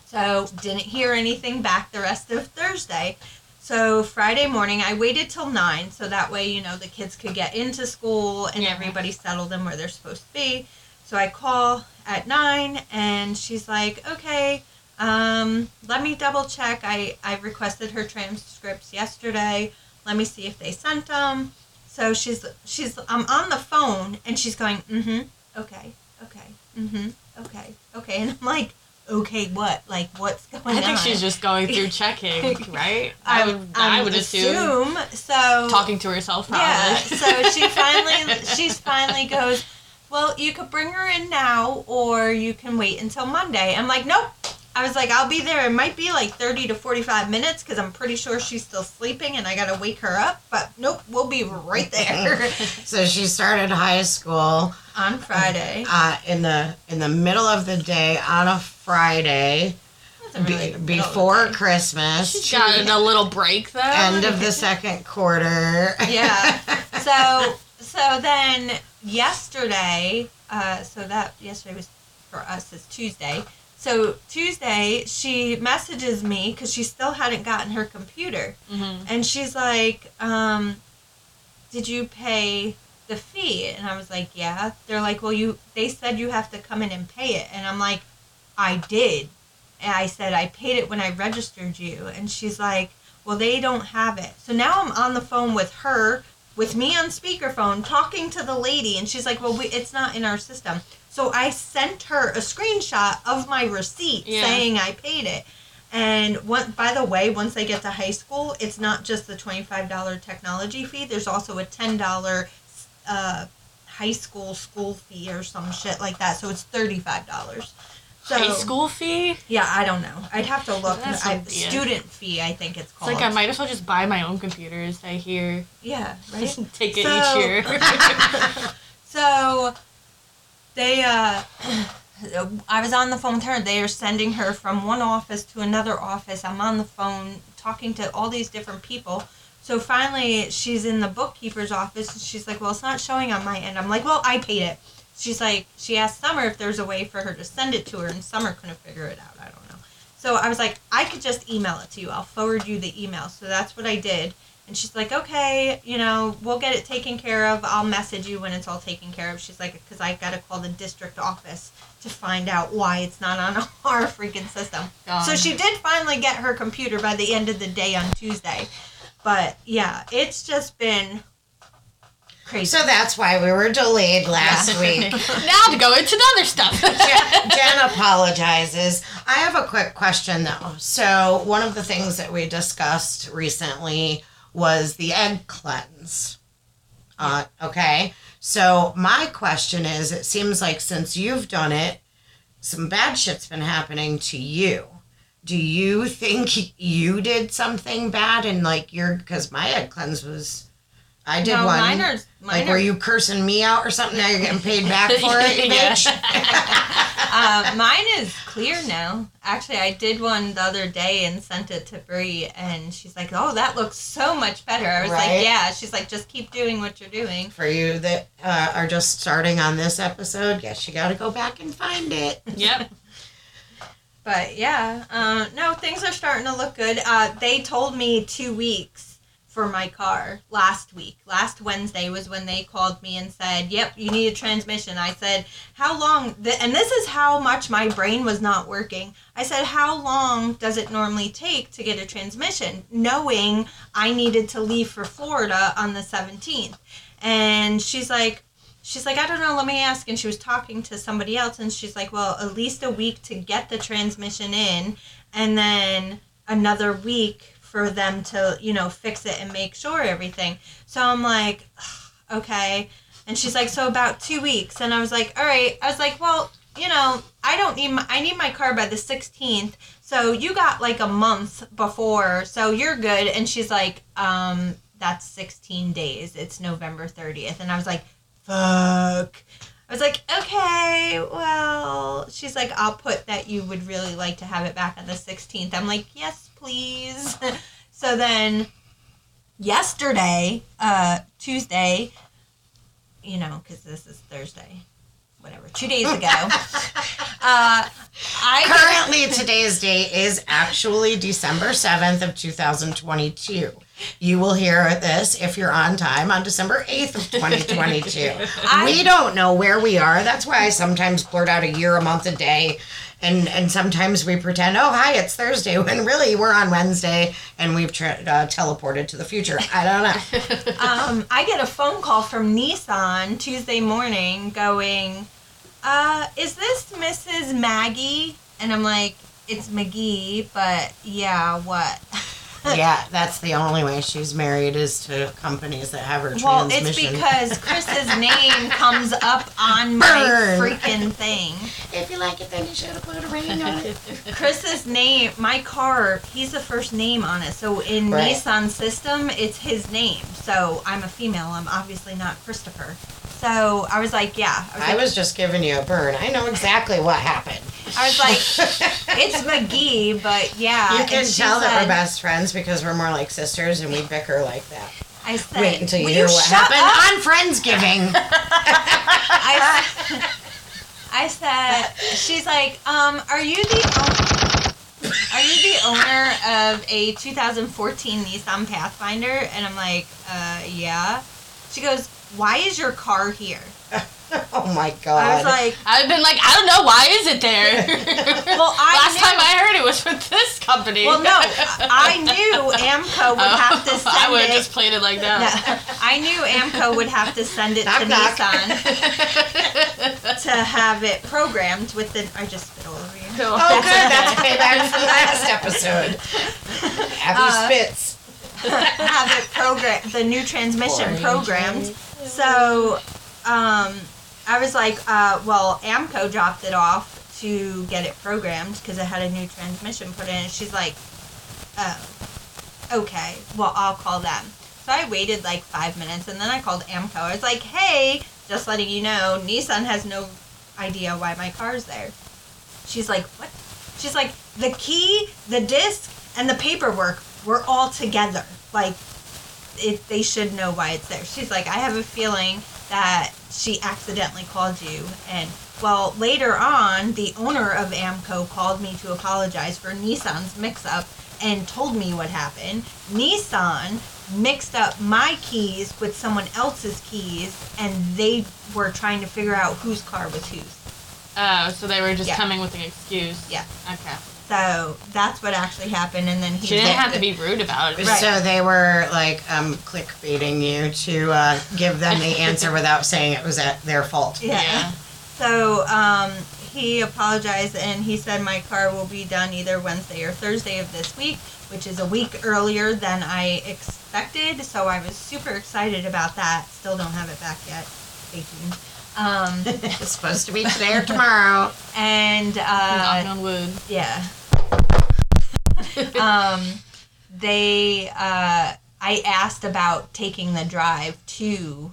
so didn't hear anything back the rest of thursday so friday morning i waited till 9 so that way you know the kids could get into school and Yeah. everybody settled them where they're supposed to be so i call at 9 and she's like okay um, let me double check. I, I requested her transcripts yesterday. Let me see if they sent them. So she's she's I'm on the phone and she's going, mm-hmm, okay, okay, mm-hmm, okay, okay, and I'm like, okay, what? Like, what's going on? I on? think she's just going through *laughs* checking, right? I would, I would assume, so. talking to herself probably. Yeah. So she *laughs* finally she's finally goes, well, you could bring her in now, or you can wait until Monday. I'm like, nope. I was like, I'll be there. It might be like 30 to 45 minutes because I'm pretty sure she's still sleeping and I got to wake her up. But nope, we'll be right *laughs* there So she started high school on Friday. uh, in the in the middle of the day on a Friday Wasn't be, really the middle of the before day. Christmas. She's gotten a little break though. end of the second quarter. *laughs* Yeah. So so then yesterday, uh, so that yesterday was for us is Tuesday. So Tuesday she messages me because she still hadn't gotten her computer, Mhm. and she's like, um, "Did you pay the fee?" And I was like, "Yeah." They're like, "Well, you they said you have to come in and pay it," and I'm like, "I did." And I said, I paid it when I registered you. And she's like, well, they don't have it. So now I'm on the phone with her, with me on speakerphone, talking to the lady. And she's like, well, we, it's not in our system. So I sent her a screenshot of my receipt Yeah. saying I paid it. And one, by the way, once they get to high school, it's not just the $25 technology fee. There's also a $10 uh, high school school fee or some shit like that. So it's $35. So, High school fee? Yeah, I don't know. I'd have to look. That's I, something, student fee, I think it's called. like I might as well just buy my own computers. I hear Yeah, *laughs* right. just take it So- each year. *laughs* *laughs* So they uh I was on the phone with her. They are sending her from one office to another office. I'm on the phone talking to all these different people. So finally she's in the bookkeeper's office and she's like, Well it's not showing on my end. I'm like, Well, I paid it. She's like she asked Summer if there's a way for her to send it to her and Summer couldn't figure it out. I don't know. So I was like, I could just email it to you. I'll forward you the email. So that's what I did. And she's like, okay, you know, we'll get it taken care of. I'll message you when it's all taken care of. She's like, because I got to call the district office to find out why it's not on *laughs* our freaking system. So she did finally get her computer by the end of the day on Tuesday. But yeah, it's just been crazy. So that's why we were delayed last *laughs* week. now to go into the other stuff. *laughs* Jenn, Jenn apologizes. I have a quick question though. So one of the things that we discussed recently was the egg cleanse. Uh, okay. So my question is: It seems like since you've done it, some bad shit's been happening to you. Do you think you did something bad and like your because my egg cleanse was. I did no, one. mine are, mine like, are were you cursing me out or something? Now you're getting paid back for it, *laughs* bitch. *laughs* uh, mine is clear now. Actually, I did one the other day and sent it to Brie, and she's like, "Oh, that looks so much better." I was Right. like, "Yeah." She's like, "Just keep doing what you're doing." For you that uh, are just starting on this episode, yes, you got to go back and find it. *laughs* yep. But yeah, uh, no, things are starting to look good. Uh, they told me two weeks for my car last week. Last Wednesday was when they called me and said, "Yep, you need a transmission." I said, "How long?" Th- and this is how much my brain was not working. I said, "How long does it normally take to get a transmission?" Knowing I needed to leave for Florida on the 17th. And she's like, she's like, I don't know, let me ask. And she was talking to somebody else, and she's like, well, at least a week to get the transmission in, and then another week for them to, you know, fix it and make sure everything. So I'm like, okay. And she's like, so about two weeks. And I was like, all right. I was like, well, you know, I don't need my, I need my car by the 16th. So you got like a month before, so you're good. And she's like, um, that's 16 days. It's November 30th. And I was like, fuck. I was like, okay, well, she's like, I'll put that you would really like to have it back on the 16th. I'm like, yes, please. *laughs* so then yesterday, uh, Tuesday, you know, because this is Thursday, whatever, two days *laughs* ago, uh, I. Currently, today's date is actually December 7th of 2022. You will hear this if you're on time on December 8th of 2022. *laughs* I- we don't know where we are. That's why I sometimes blurt out a year, a month, a day. And, and sometimes we pretend, oh, hi, it's Thursday, when really we're on Wednesday and we've tra- uh, teleported to the future. I don't know. *laughs* um, I get a phone call from Nissan Tuesday morning going, uh, is this Mrs. Maggie? And I'm like, it's McGee, but yeah, what? *laughs* *laughs* yeah, that's the only way she's married is to companies that have her Well, it's because Chris's *laughs* name comes up on my Burn. freaking thing. if you like it, then you should have put a ring on it. *laughs* Chris's name, my car, he's the first name on it. So in Right. Nissan's system, it's his name. So I'm a female. I'm obviously not Christopher. So I was like, yeah. I was I like, was just giving you a burn. I know exactly what happened. I was like, *laughs* it's McGee, but yeah. you can tell that we're best friends because we're more like sisters and we bicker like that. I said, Wait until you "Will hear what shut happened up?" on Friendsgiving. *laughs* *laughs* I, I said, she's like, um, are you the own- are you the owner of a 2014 Nissan Pathfinder? And I'm like, uh, yeah. She goes, why is your car here? *laughs* Oh my god. I was like, I've been like, I don't know, why is it there? *laughs* *laughs* well, I Last knew, time I heard it was with this company. well, no, I knew AAMCO would have to send I would have just played it like that. No, I knew AAMCO would have to send it Knock, to knock. Nissan to have it programmed with the. I just spit all over you. Cool. oh, good. That's payback from last episode. Happy Uh, spits. *laughs* have it program the new transmission Boring. programmed. So, um, I was like, uh, well, AAMCO dropped it off to get it programmed because it had a new transmission put in. And she's like, oh, okay. Well, I'll call them. So I waited like five minutes and then I called AAMCO. I was like, hey, just letting you know, Nissan has no idea why my car's there. She's like, what? She's like, the key, the disc, and the paperwork were all together. Like, it, they should know why it's there. She's like, I have a feeling that she accidentally called you. And, well, later on, the owner of AAMCO called me to apologize for Nissan's mix up and told me what happened. Nissan mixed up my keys with someone else's keys, and they were trying to figure out whose car was whose. Oh, so they were just Yeah. coming with an excuse. Yeah. Okay. So that's what actually happened, and then he She didn't have to be rude about it. Right. So they were like um, clickbaiting you to uh, give them the answer without saying it was at their fault. Yeah. Yeah. So um, he apologized and he said my car will be done either Wednesday or Thursday of this week, which is a week earlier than I expected. So I was super excited about that. Still don't have it back yet. Stay tuned. Um, *laughs* it's supposed to be today or tomorrow. *laughs* and Knocking uh, on wood. yeah. *laughs* um, they uh, I asked about taking the drive to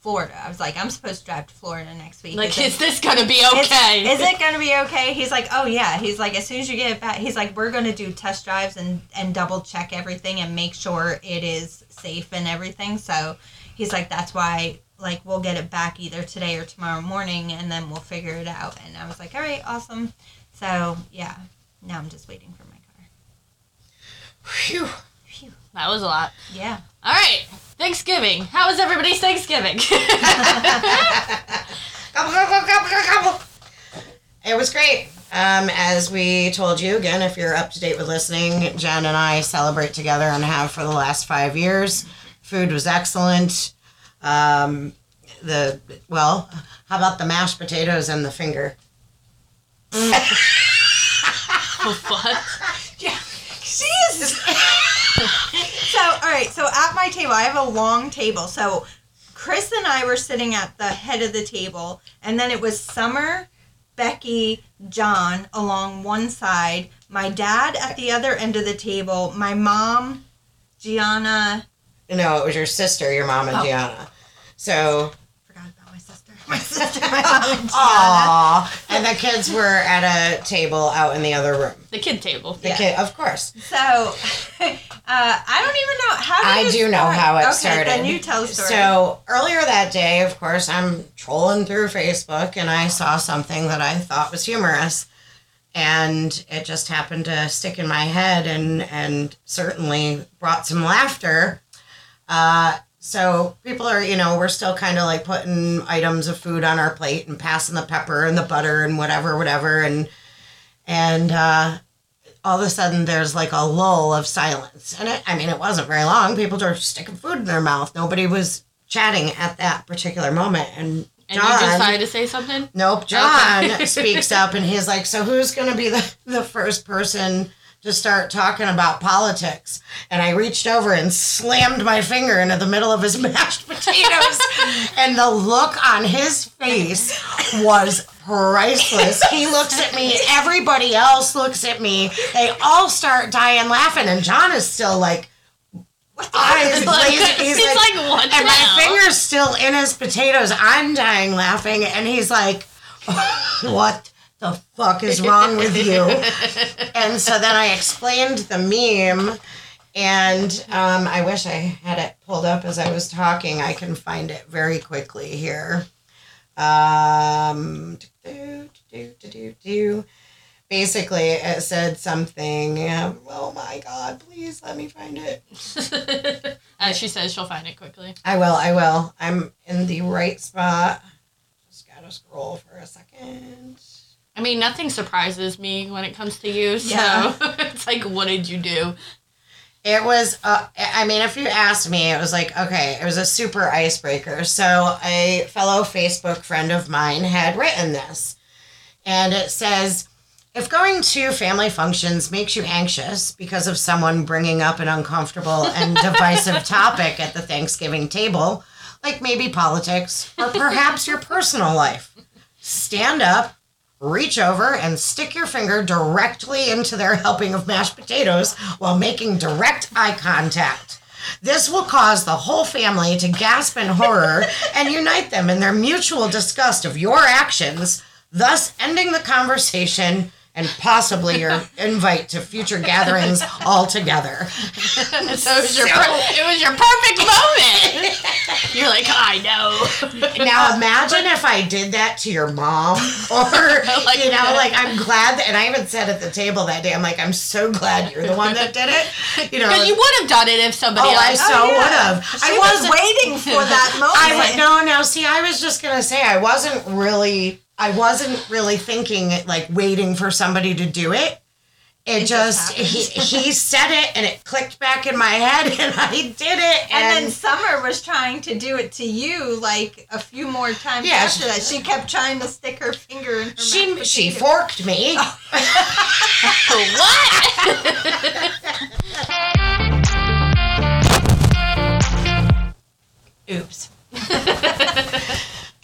Florida. I was like, I'm supposed to drive to Florida next week. Like, Is it- is this gonna be Is- okay? Is, it gonna be okay? He's like, oh yeah. He's like, as soon as you get it back, he's like, we're gonna do test drives and and double check everything and make sure it is safe and everything. So he's like, that's why like we'll get it back either today or tomorrow morning and then we'll figure it out. And I was like, all right, awesome. So yeah, now I'm just waiting for my car. Phew. Phew. That was a lot. Yeah. All right. Thanksgiving. How was everybody's Thanksgiving? *laughs* Gobble, gobble, gobble, gobble, gobble. It was great. Um, as we told you again, if you're up to date with listening, Jenn and I celebrate together and have for the last five years. Food was excellent. Um, the well, how about the mashed potatoes and the finger? *laughs* oh, what? Jeez. so, all right. So at my table, I have a long table. So Chris and I were sitting at the head of the table, and then it was Summer, Becci, John along one side, my dad at the other end of the table, my mom, Gianna. No, it was your sister, your mom, and Oh. Gianna. So, Forgot about my sister. My sister, mom, and Gianna. aw, and the kids were at a table out in the other room. The kid table. The Yeah. kid, of course. So, *laughs* uh, I don't even know how. Did I it do know how it okay, started. Then you tell the story. So earlier that day, of course, I'm trolling through Facebook and I saw something that I thought was humorous. And it just happened to stick in my head and, and certainly brought some laughter. Uh, so people are, you know, we're still kind of like putting items of food on our plate and passing the pepper and the butter and whatever, whatever. And, and, uh, all of a sudden there's like a lull of silence. And it, I mean, it wasn't very long. People were sticking food in their mouth. Nobody was chatting at that particular moment. And And John, you decided to say something? nope, John Okay. speaks up and he's like, So who's going to be the, the first person to start talking about politics? And I reached over and slammed my finger into the middle of his *laughs* mashed potatoes. and the look on his face was priceless. He looks at me, everybody else looks at me. They all start dying laughing, and John is still like, eyes Like, blazing. He's, he's like, like, what and my finger's still in his potatoes. I'm dying laughing, and he's like, *laughs* "What the fuck is wrong with you?" and so then I explained the meme, and um, I wish I had it pulled up as I was talking. I can find it very quickly here. Um, do, do, do, do, do. Basically, it said something. um, oh my god! Please let me find it. *laughs* She says, she'll find it quickly. I will. I will. I'm in the right spot. Just gotta scroll for a second. I mean, nothing surprises me when it comes to you. So Yeah. *laughs* it's like, what did you do? It was, uh, I mean, if you asked me, it was like, okay, it was a super icebreaker. So, a fellow Facebook friend of mine had written this. And it says, if going to family functions makes you anxious because of someone bringing up an uncomfortable and *laughs* divisive topic at the Thanksgiving table, like maybe politics or perhaps your personal life, stand up, reach over, and stick your finger directly into their helping of mashed potatoes while making direct eye contact. This will cause the whole family to gasp in horror *laughs* and unite them in their mutual disgust of your actions, thus ending the conversation and possibly your invite to future gatherings altogether. *laughs* so it was, your per- it was your perfect moment. *laughs* You're like, I know. Now imagine if I did that to your mom, *laughs* or Like you know, like I'm glad that, and I even said at the table that day, I'm like, I'm so glad you're the one that did it. You know, Because you would have done it if somebody oh, I else. so Oh, yeah. would have. She I was wasn't. waiting for that moment. I no, no. See, I was just gonna say I wasn't really, I wasn't really thinking it, like waiting for somebody to do it. It, It just, just he, he said it and it clicked back in my head *laughs* and I did it. And And, then Summer was trying to do it to you like a few more times Yeah, after she- that. She kept trying to stick her finger in her she mashed she forked me. Oh. *laughs* *laughs* What? Oops.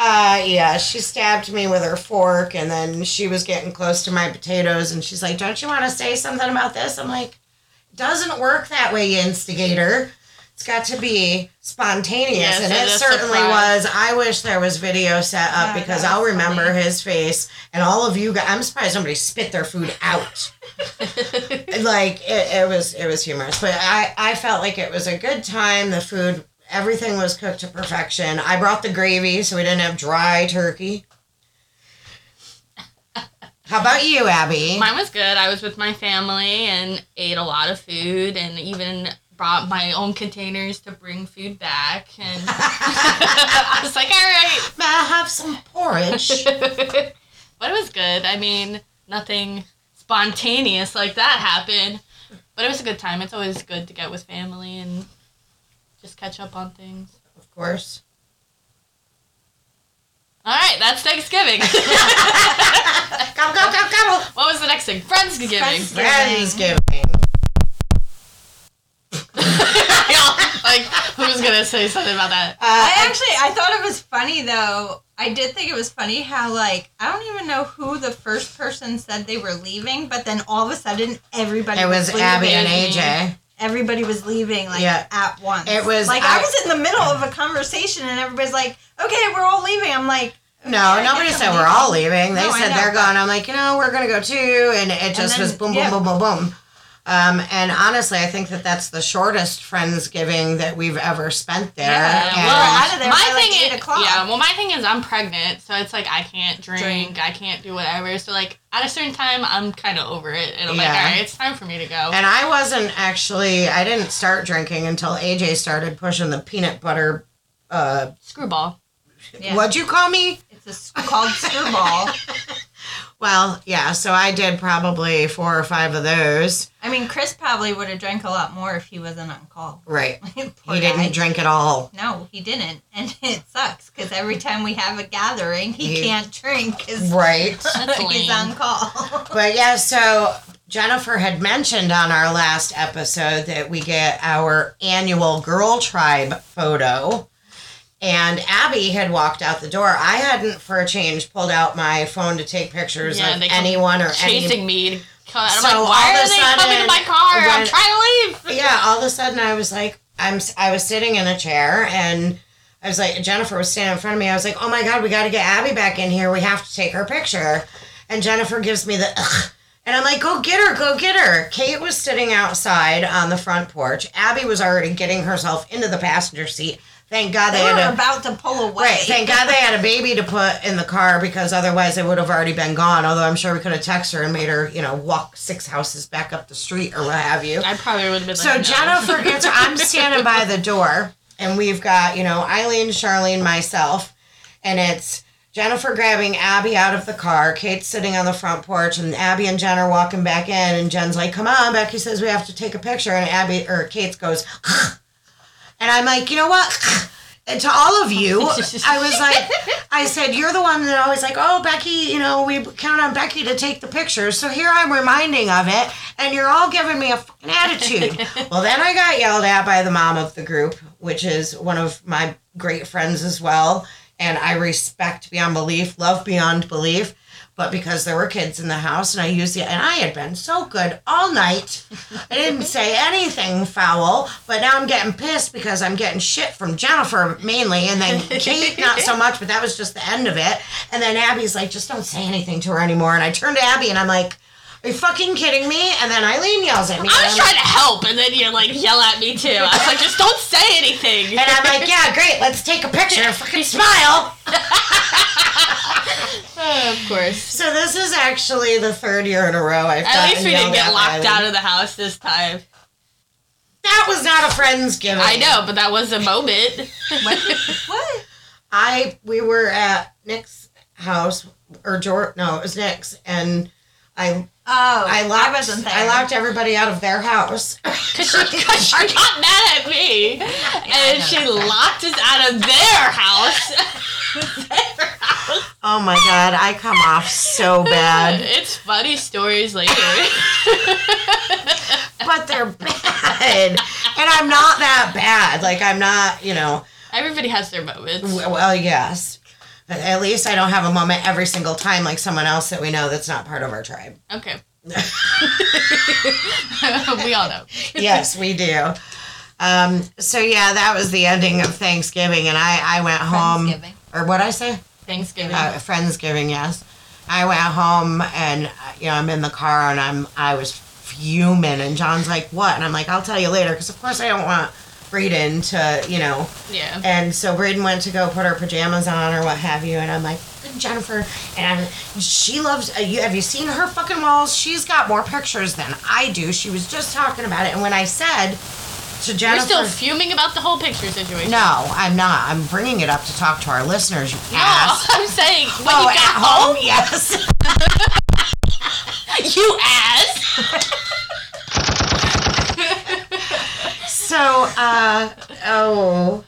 Uh, yeah, she stabbed me with her fork, and then she was getting close to my potatoes, and she's like, "Don't you want to say something about this?" I'm like, "Doesn't work that way, instigator. It's got to be spontaneous, Yes, and it certainly surprise. was. I wish there was video set up Yeah, because I'll remember funny. his face, and all of you guys. I'm surprised nobody spit their food out. *laughs* like it, it was, it was humorous, but I, I felt like it was a good time. The food everything was cooked to perfection. I brought the gravy, so we didn't have dry turkey. How about you, Abby? Mine was good. I was with my family and ate a lot of food and even brought my own containers to bring food back. And *laughs* *laughs* I was like, all right. May I have some porridge? *laughs* but it was good. I mean, nothing spontaneous like that happened. But it was a good time. It's always good to get with family and just catch up on things. of course. All right, that's Thanksgiving. *laughs* come, come, come, go! what was the next thing? Friendsgiving. Friendsgiving. Friendsgiving. *laughs* like, who's gonna say something about that? Uh, I actually I thought it was funny though. I did think it was funny how like I don't even know who the first person said they were leaving, but then all of a sudden everybody it was leaving. Abby and AJ. Everybody was leaving like Yeah. at once. It was- like I- I, was in the middle of a conversation and everybody's like, "Okay, we're all leaving." I'm like, No, "Okay, I nobody said we're all leaving. They No, said know, they're going. I'm like, you know, we're gonna go too, and it just then- was boom, boom, yeah. boom, boom, boom. Um, and honestly, I think that that's the shortest Friendsgiving that we've ever spent there. Yeah, And- well, out of there my by, like, thing eight is, o'clock. yeah. Well, my thing is, I'm pregnant, so it's like I can't drink, Drink. I can't do whatever. So like at a certain time, I'm kind of over it, and I'm like, all right, it's time for me to go. And I wasn't actually, I didn't start drinking until AJ started pushing the peanut butter. Uh, Screwball. Yeah. What'd you call me? It's a, s- called screwball. *laughs* Well, yeah, so I did probably four or five of those. I mean, Chris probably would have drank a lot more if he wasn't on call. Right. *laughs* Poor he didn't guy. drink at all. No, he didn't, *laughs* and it sucks because every time we have a gathering, he, He- can't drink because *laughs* Right. He's on call. But yeah, so Jennifer had mentioned on our last episode that we get our annual Girl Tribe photo. And Abby had walked out the door. I hadn't, for a change, pulled out my phone to take pictures Yeah, of anyone or anything. Chasing any. me to come out. I'm So like, why all of are a they coming to sudden, my car? I'm trying to leave. Yeah, all of a sudden I was like, I'm. I was sitting in a chair and I was like, Jennifer was standing in front of me. I was like, oh my god, we got to get Abby back in here. We have to take her picture. And Jennifer gives me the. Ugh. And I'm like, go get her, go get her. Kate was sitting outside on the front porch. Abby was already getting herself into the passenger seat. Thank God they, They were had a about to pull away. Right. Thank God they had a baby to put in the car because otherwise they would have already been gone. Although I'm sure we could have texted her and made her, you know, walk six houses back up the street or what have you. I probably would have been So like. Jennifer *laughs* gets. I'm standing by the door, and we've got you know Eileen, Charlene, myself, and it's Jennifer grabbing Abby out of the car. Kate's sitting on the front porch, and Abby and Jenn are walking back in. And Jenn's like, "Come on, Becci says we have to take a picture." And Abby or Kate goes, and I'm like, "You know what?" *sighs* And to all of you, *laughs* I was like, I said, "You're the one that always like, oh, Becci, you know, we count on Becci to take the pictures." So here I'm reminding of it, and you're all giving me a fucking attitude. *laughs* well, then I got yelled at by the mom of the group, which is one of my great friends as well and I respect beyond belief, love beyond belief. But because there were kids in the house and I used it, and I had been so good all night, I didn't *laughs* say anything foul. But now I'm getting pissed because I'm getting shit from Jennifer mainly, and then Kate not so much. But that was just the end of it. And then Abby's like, just don't say anything to her anymore. And I turned to Abby and I'm like, are you fucking kidding me? And then Eileen yells at me. I was trying to help, and then you like yell at me too. I was like, just don't say anything. And I'm like, yeah, great, let's take a picture. And fucking smile. *laughs* Oh, of course. So this is actually the third year in a row I've At least gotten we didn't get locked out of the house this time. That was not a friendsgiving. I know, but that was a moment. *laughs* What? what? I we were at Nick's house or George. No, it was Nick's, and I Oh, I locked wasn't there. I locked everybody out of their house. *laughs* Because she, cause she got mad at me. and she locked us out of their house. their *laughs* house. *laughs* oh my god, I come off so bad, It's funny stories later. but they're bad, and I'm not that bad. Like I'm not, you know. Everybody has their moments. Well, yes. But At least I don't have a moment every single time like someone else that we know that's not part of our tribe. Okay. *laughs* we all know. yes, we do. Um, so yeah, that was the ending of Thanksgiving, and I I went home. Or what I say? Thanksgiving. Uh, Friendsgiving, yes. I went home, and you know I'm in the car, and I'm I was fuming, and John's like, "What?" And I'm like, "I'll tell you later," because of course I don't want Braden to, you know. yeah. And so Braden went to go put her pajamas on or what have you, and I'm like, Jennifer, and she loves. Uh, you have you seen her fucking walls? She's got more pictures than I do. She was just talking about it, and when I said to Jennifer, You're still fuming about the whole picture situation. no, I'm not. I'm bringing it up to talk to our listeners. You No, ass. *laughs* I'm saying when oh, you at got home, home, yes. *laughs* you ass. *laughs* So, uh, oh.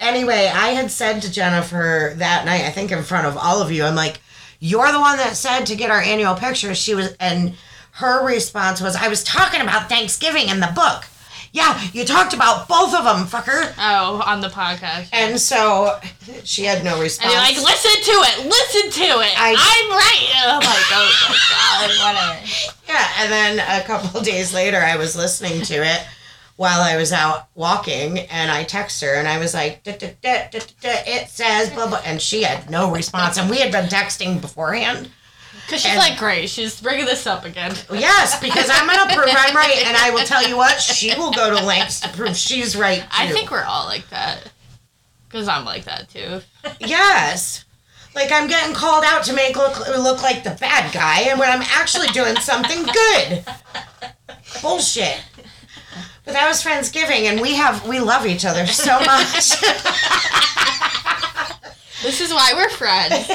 Anyway, I had said to Jennifer that night, I think in front of all of you, I'm like, you're the one that said to get our annual picture. She was, and her response was, I was talking about Thanksgiving in the book. Yeah, you talked about both of them, fucker. Oh, on the podcast. And so she had no response. And you're like, listen to it, listen to it. I- am right. And I'm like, oh my god, whatever. *laughs* Yeah, and then a couple of *laughs* days later, I was listening to it while I was out walking, and I text her, and I was like, "Da, da, da, da, da, da, "It says blah blah," and she had no response, and we had been texting beforehand. Because she's And- like, great, she's bringing this up again. Yes, because I'm gonna prove I'm right, and I will tell you what, she will go to lengths to prove she's right too. I think we're all like that. Because I'm like that too. yes. Like I'm getting called out to make look look like the bad guy, and when I'm actually doing something good. Bullshit. But that was Friendsgiving, and we have we love each other so much. This is why we're friends.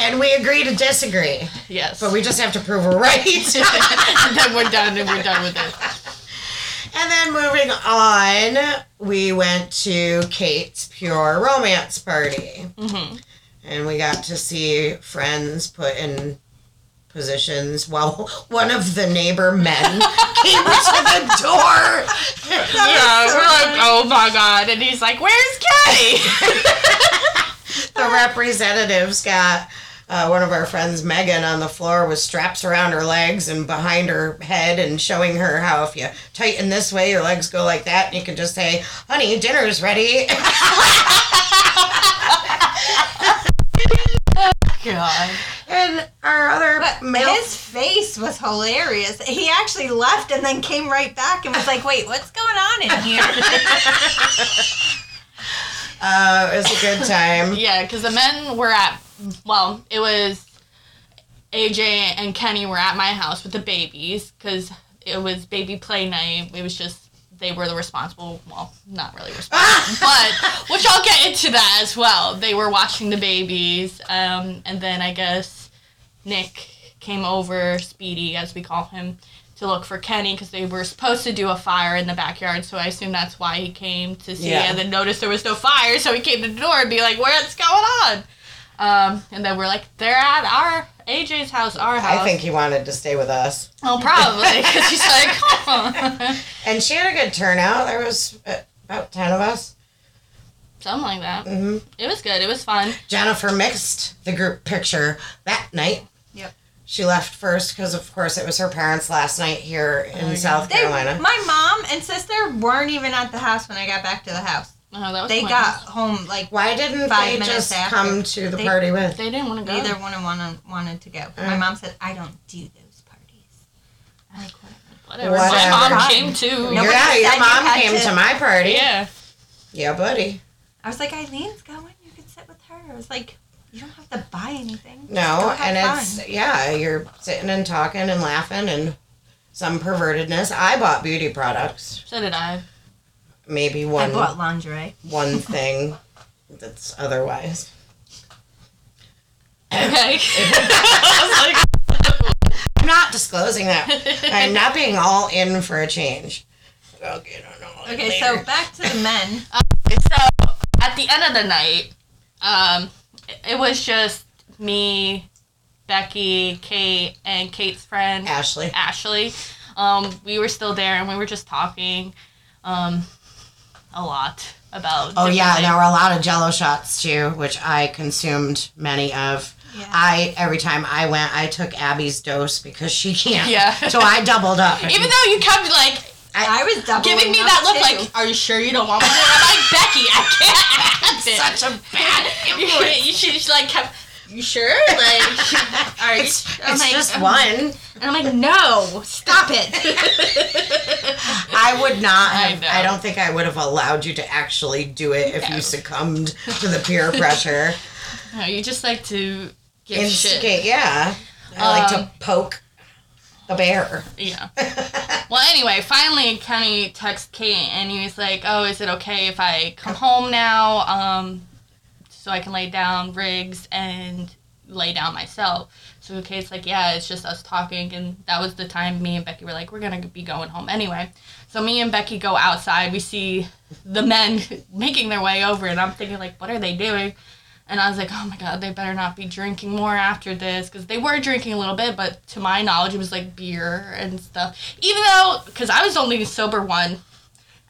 and we agree to disagree, Yes. but we just have to prove we're right. *laughs* and then we're done and we're done with it. and then moving on, we went to Kate's Pure Romance Party. hmm and we got to see friends put in positions while one of the neighbor men came to the door. *laughs* Yeah, we're like, oh my god. And he's like, where's Kenny? *laughs* The representatives got uh, one of our friends, Megan, on the floor with straps around her legs and behind her head and showing her how if you tighten this way, your legs go like that. And you can just say, honey, dinner's ready. *laughs* God. And our other But male his face was hilarious. He actually left and then came right back and was like, "Wait, what's going on in here?" uh, *laughs* it was a good time. yeah, because the men were at, well, it was AJ and Kenny were at my house with the babies because it was baby play night. It was just they were the responsible, well, not really responsible, but which I'll get into that as well. They were watching the babies, um, and then I guess Nick came over, Speedy as we call him, to look for Kenny because they were supposed to do a fire in the backyard. So I assume that's why he came to see, Yeah. and then noticed there was no fire, so he came to the door and be like, "What's going on?" Um, and then we're like, "They're at our AJ's house, our house." I think he wanted to stay with us. Oh, probably because he's like, *laughs* "Huh." *laughs* And she had a good turnout. There was uh, about 10 of us. something like that. hmm It was good. It was fun. Jennifer mixed the group picture that night. Yep. She left first because, of course, it was her parents' last night here in Oh, yeah. South They, Carolina. my mom and sister weren't even at the house when I got back to the house. Oh, that was They got home like Why didn't Five they minutes just after. come to the They- party with? They didn't want to go. neither one of one wanted to go. My Uh. mom said, "I don't do those parties." I'm like, "Whatever." Whatever. My mom came too. Nobody yeah, your said you mom came to- to my party. Yeah. Yeah, buddy. I was like, Eileen's going. You could sit with her. I was like, you don't have to buy anything. No, and fun." it's yeah, you're sitting and talking and laughing and some pervertedness. I bought beauty products. So did I. Maybe I one bought lingerie. one thing that's otherwise. *laughs* Okay. *laughs* I I'm not disclosing that. I'm not being all in for a change. Okay, no, no. Okay, so back to the men. *laughs* so at the end of the night, um, it- it was just me, Becci, Kate, and Kate's friend Ashley. Ashley. Um, we were still there and we were just talking, um, a lot about. Oh yeah, things. there were a lot of Jello shots too, which I consumed many of. Yeah. I every time I went, I took Abby's dose because she can't. Yeah. *laughs* So I doubled up. Even though you kept like I was doubling giving me up, that look, too. like, "Are you sure you don't want one?" I'm like, "Becci, I can't have it." *laughs* such a bad *laughs* you, influence. you should just like kept. You sure? Like, *laughs* are you? It's, I'm it's like, just um, one. And I'm like, no, stop it. *laughs* I would not I have. know. I, don't think I would have allowed you to actually do it if No. you succumbed to the peer *laughs* pressure. no, you just like to give Instigate, shit. yeah. I like Um, to poke the bear. Yeah. Well, anyway, finally, Kenny texts Kate and he was like, "Oh, is it okay if I come home now, um, so I can lay down Riggs and lay down myself?" So Kate's like, "Yeah, it's just us talking," and that was the time me and Becci were like, "We're gonna be going home anyway." So me and Becci go outside. We see the men *laughs* making their way over, and I'm thinking like, "What are they doing?" And I was like, oh my god, they better not be drinking more after this. Because they were drinking a little bit, but to my knowledge, it was like beer and stuff. Even though, because I was only sober one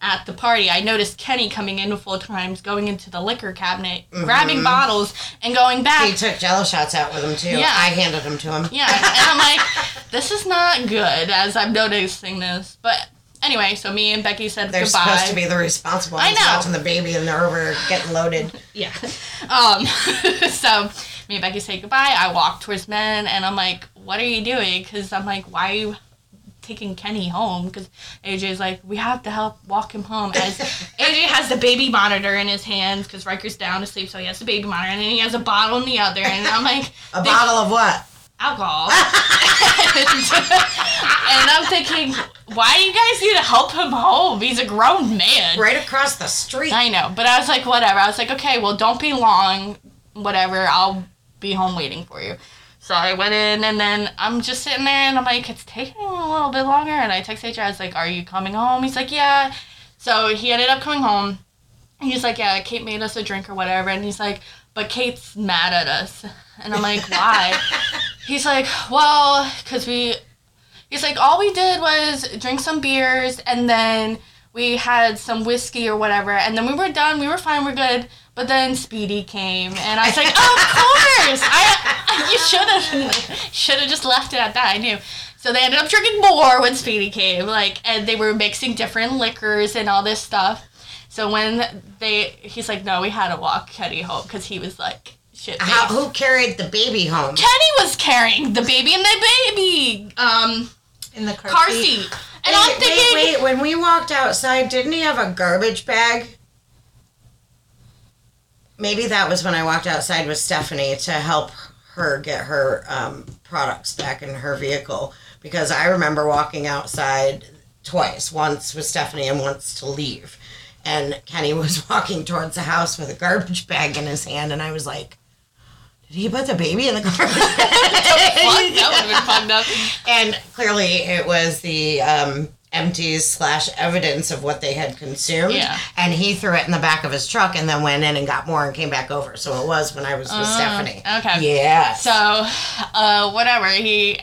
at the party, I noticed Kenny coming in full times, going into the liquor cabinet, grabbing bottles, and going back. He took Jello shots out with him too. Yeah. I handed them to him. Yeah, and I'm like, this is not good as I'm noticing this. But anyway, so me and Becci said They're goodbye. supposed to be the responsible I know. watching the baby, and they're over getting loaded. *laughs* Yeah. Um, *laughs* so me and Becci say goodbye. I walk towards men and I'm like, what are you doing? Because I'm like, why are you taking Kenny home? Because AJ's like, we have to help walk him home. As AJ *laughs* has the baby monitor in his hands because Riker's down asleep, so he has the baby monitor and then he has a bottle in the other. And I'm like, A they- bottle of what? alcohol. *laughs* *laughs* and I'm thinking, why do you guys need to help him home? He's a grown man. Right across the street. I know, but I was like, whatever. I was like, okay, well, don't be long. Whatever, I'll be home waiting for you. So I went in, and then I'm just sitting there, and I'm like, it's taking a little bit longer. And I text AJ, I was like, are you coming home? He's like, yeah. So he ended up coming home. He's like, yeah, Kate made us a drink or whatever. And he's like, but Kate's mad at us. And I'm like, why? *laughs* he's like, well, because we He's like, all we did was drink some beers and then we had some whiskey or whatever, and then we were done. We were fine. We're good. But then Speedy came, and I was like, of course. I you should have should have just left it at that. I knew. So they ended up drinking more when Speedy came, like, and they were mixing different liquors and all this stuff. So when they, he's like, no, we had to walk Kenny home because he was like, shit. How, who carried the baby home? Kenny was carrying the baby and the baby um in the car, car seat. seat. And I'm wait, thinking, wait, wait. When we walked outside, didn't he have a garbage bag? Maybe that was when I walked outside with Stephanie to help her get her um, products back in her vehicle. Because I remember walking outside twice. Once with Stephanie and once to leave. And Kenny was *laughs* walking towards the house with a garbage bag in his hand, and I was like, "Did he put the baby in the car. *laughs* *laughs* That would have been up. and clearly, it was the um, empties slash evidence of what they had consumed. Yeah. And he threw it in the back of his truck, and then went in and got more and came back over. So it was when I was with Stephanie. okay. Yeah. So, uh, whatever. He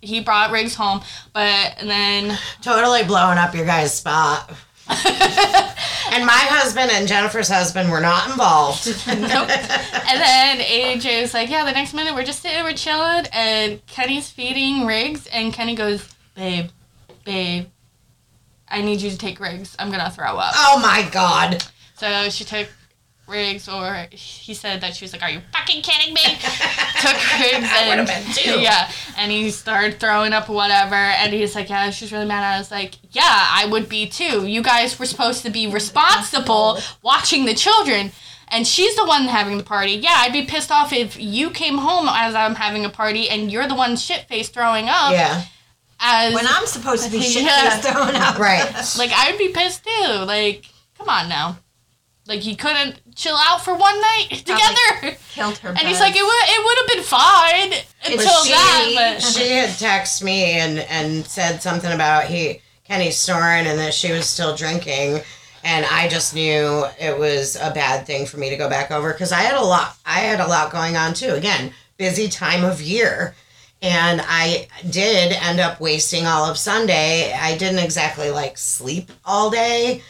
he brought Riggs home, but then totally blowing up your guys' spot. *laughs* and my husband and Jennifer's husband were not involved. *laughs* nope. And then AJ was like, "Yeah, the next minute we're just sitting, we're chilling, and Kenny's feeding Riggs, and Kenny goes, babe, babe, I need you to take Riggs. I'm gonna throw up." oh my god. So she took Riggs, or he said that she was like, "Are you fucking kidding me?" *laughs* took Riggs I and been too. yeah, and he started throwing up whatever, and he's like, "Yeah, she's really mad." I was like, "Yeah, I would be too. You guys were supposed to be responsible watching the children." And she's the one having the party. Yeah, I'd be pissed off if you came home as I'm having a party and you're the one shit faced throwing up. Yeah. As When I'm supposed to be shit *laughs* Yeah. throwing up. Right. like I'd be pissed too. Like, come on now. Like he couldn't chill out for one night *laughs* together. Killed her. And he's like, it would it would have been fine until she, that, but *laughs* she had texted me and, and said something about he Kenny snoring and that she was still drinking. And I just knew it was a bad thing for me to go back over because I had a lot. I had a lot going on too. Again, busy time of year, and I did end up wasting all of Sunday. I didn't exactly like sleep all day,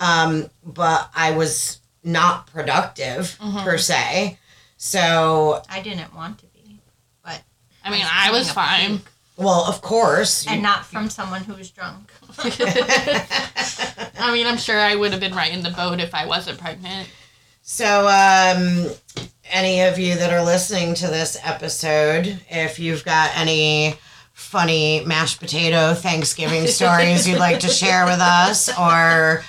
um, but I was not productive per se. So, I didn't want to be, but I mean, was I was fine. well, of course, and not from someone who was drunk. *laughs* *laughs* I mean, I'm sure I would have been right in the boat if I wasn't pregnant. So, um, any of you that are listening to this episode, if you've got any funny mashed potato Thanksgiving *laughs* stories you'd like to share with us, or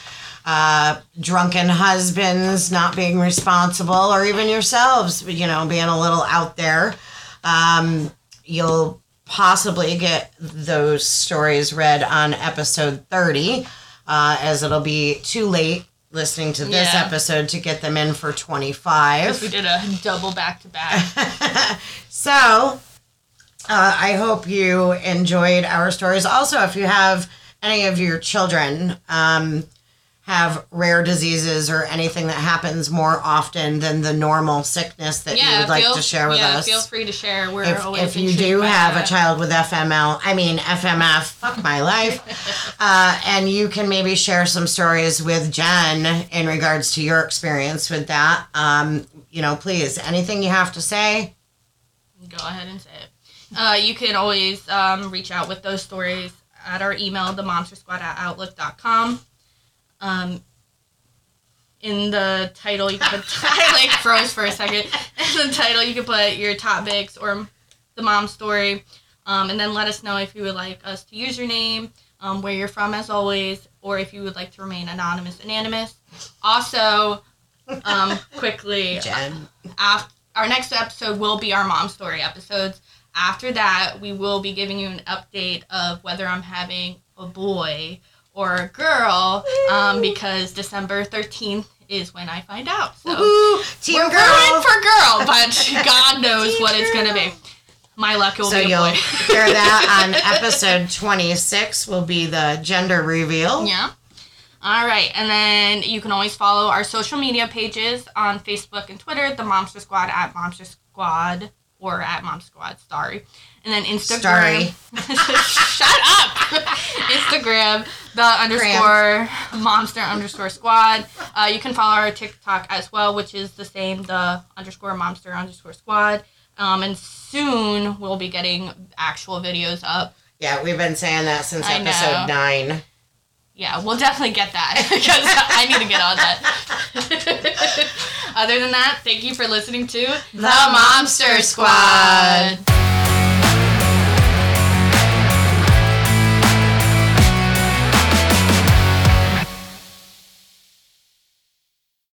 uh, drunken husbands not being responsible, or even yourselves, you know, being a little out there, um, you'll possibly get those stories read on episode 30, uh, as it'll be too late listening to this Yeah. episode to get them in for 25. we did a double back to back. *laughs* so, uh, I hope you enjoyed our stories. Also, if you have any of your children um, have rare diseases or anything that happens more often than the normal sickness that you would like feel, to share with yeah, us. feel free to share. We're if, always if you do have a child with FML, I mean FMF, fuck my life, *laughs* uh, and you can maybe share some stories with Jenn in regards to your experience with that. Um, you know, please, anything you have to say. go ahead and say it. Uh, you can always um, reach out with those stories at our email, themomstersquad at outlook.com. Um, in the title, you can put, *laughs* I like froze for a second. In the title, you can put your topics or the mom story. Um, and then let us know if you would like us to use your name, um, where you're from, as always, or if you would like to remain anonymous, anonymous. Also, um, *laughs* quickly, Jenn. after our next episode will be our mom story episodes. After that, we will be giving you an update of whether I'm having a boy or a girl, um, because December 13th is when I find out. So Woohoo! Team we're girl. for girl, but *laughs* God knows what it's gonna be. My luck will so be a you'll boy. hear that *laughs* on episode 26 will be the gender reveal. Yeah. All right, and then you can always follow our social media pages on Facebook and Twitter, the Momster Squad at Momster Squad or at Mom Squad. Sorry, and then Instagram. *laughs* Shut up. *laughs* Instagram the underscore Momster underscore Squad. Uh, you can follow our TikTok as well, which is the same, the underscore Momster underscore Squad. Um, and soon we'll be getting actual videos up. Yeah, we've been saying that since I know. episode 9. Yeah, we'll definitely get that *laughs* because I need to get on that. Other than that, thank you for listening to The Momster Squad.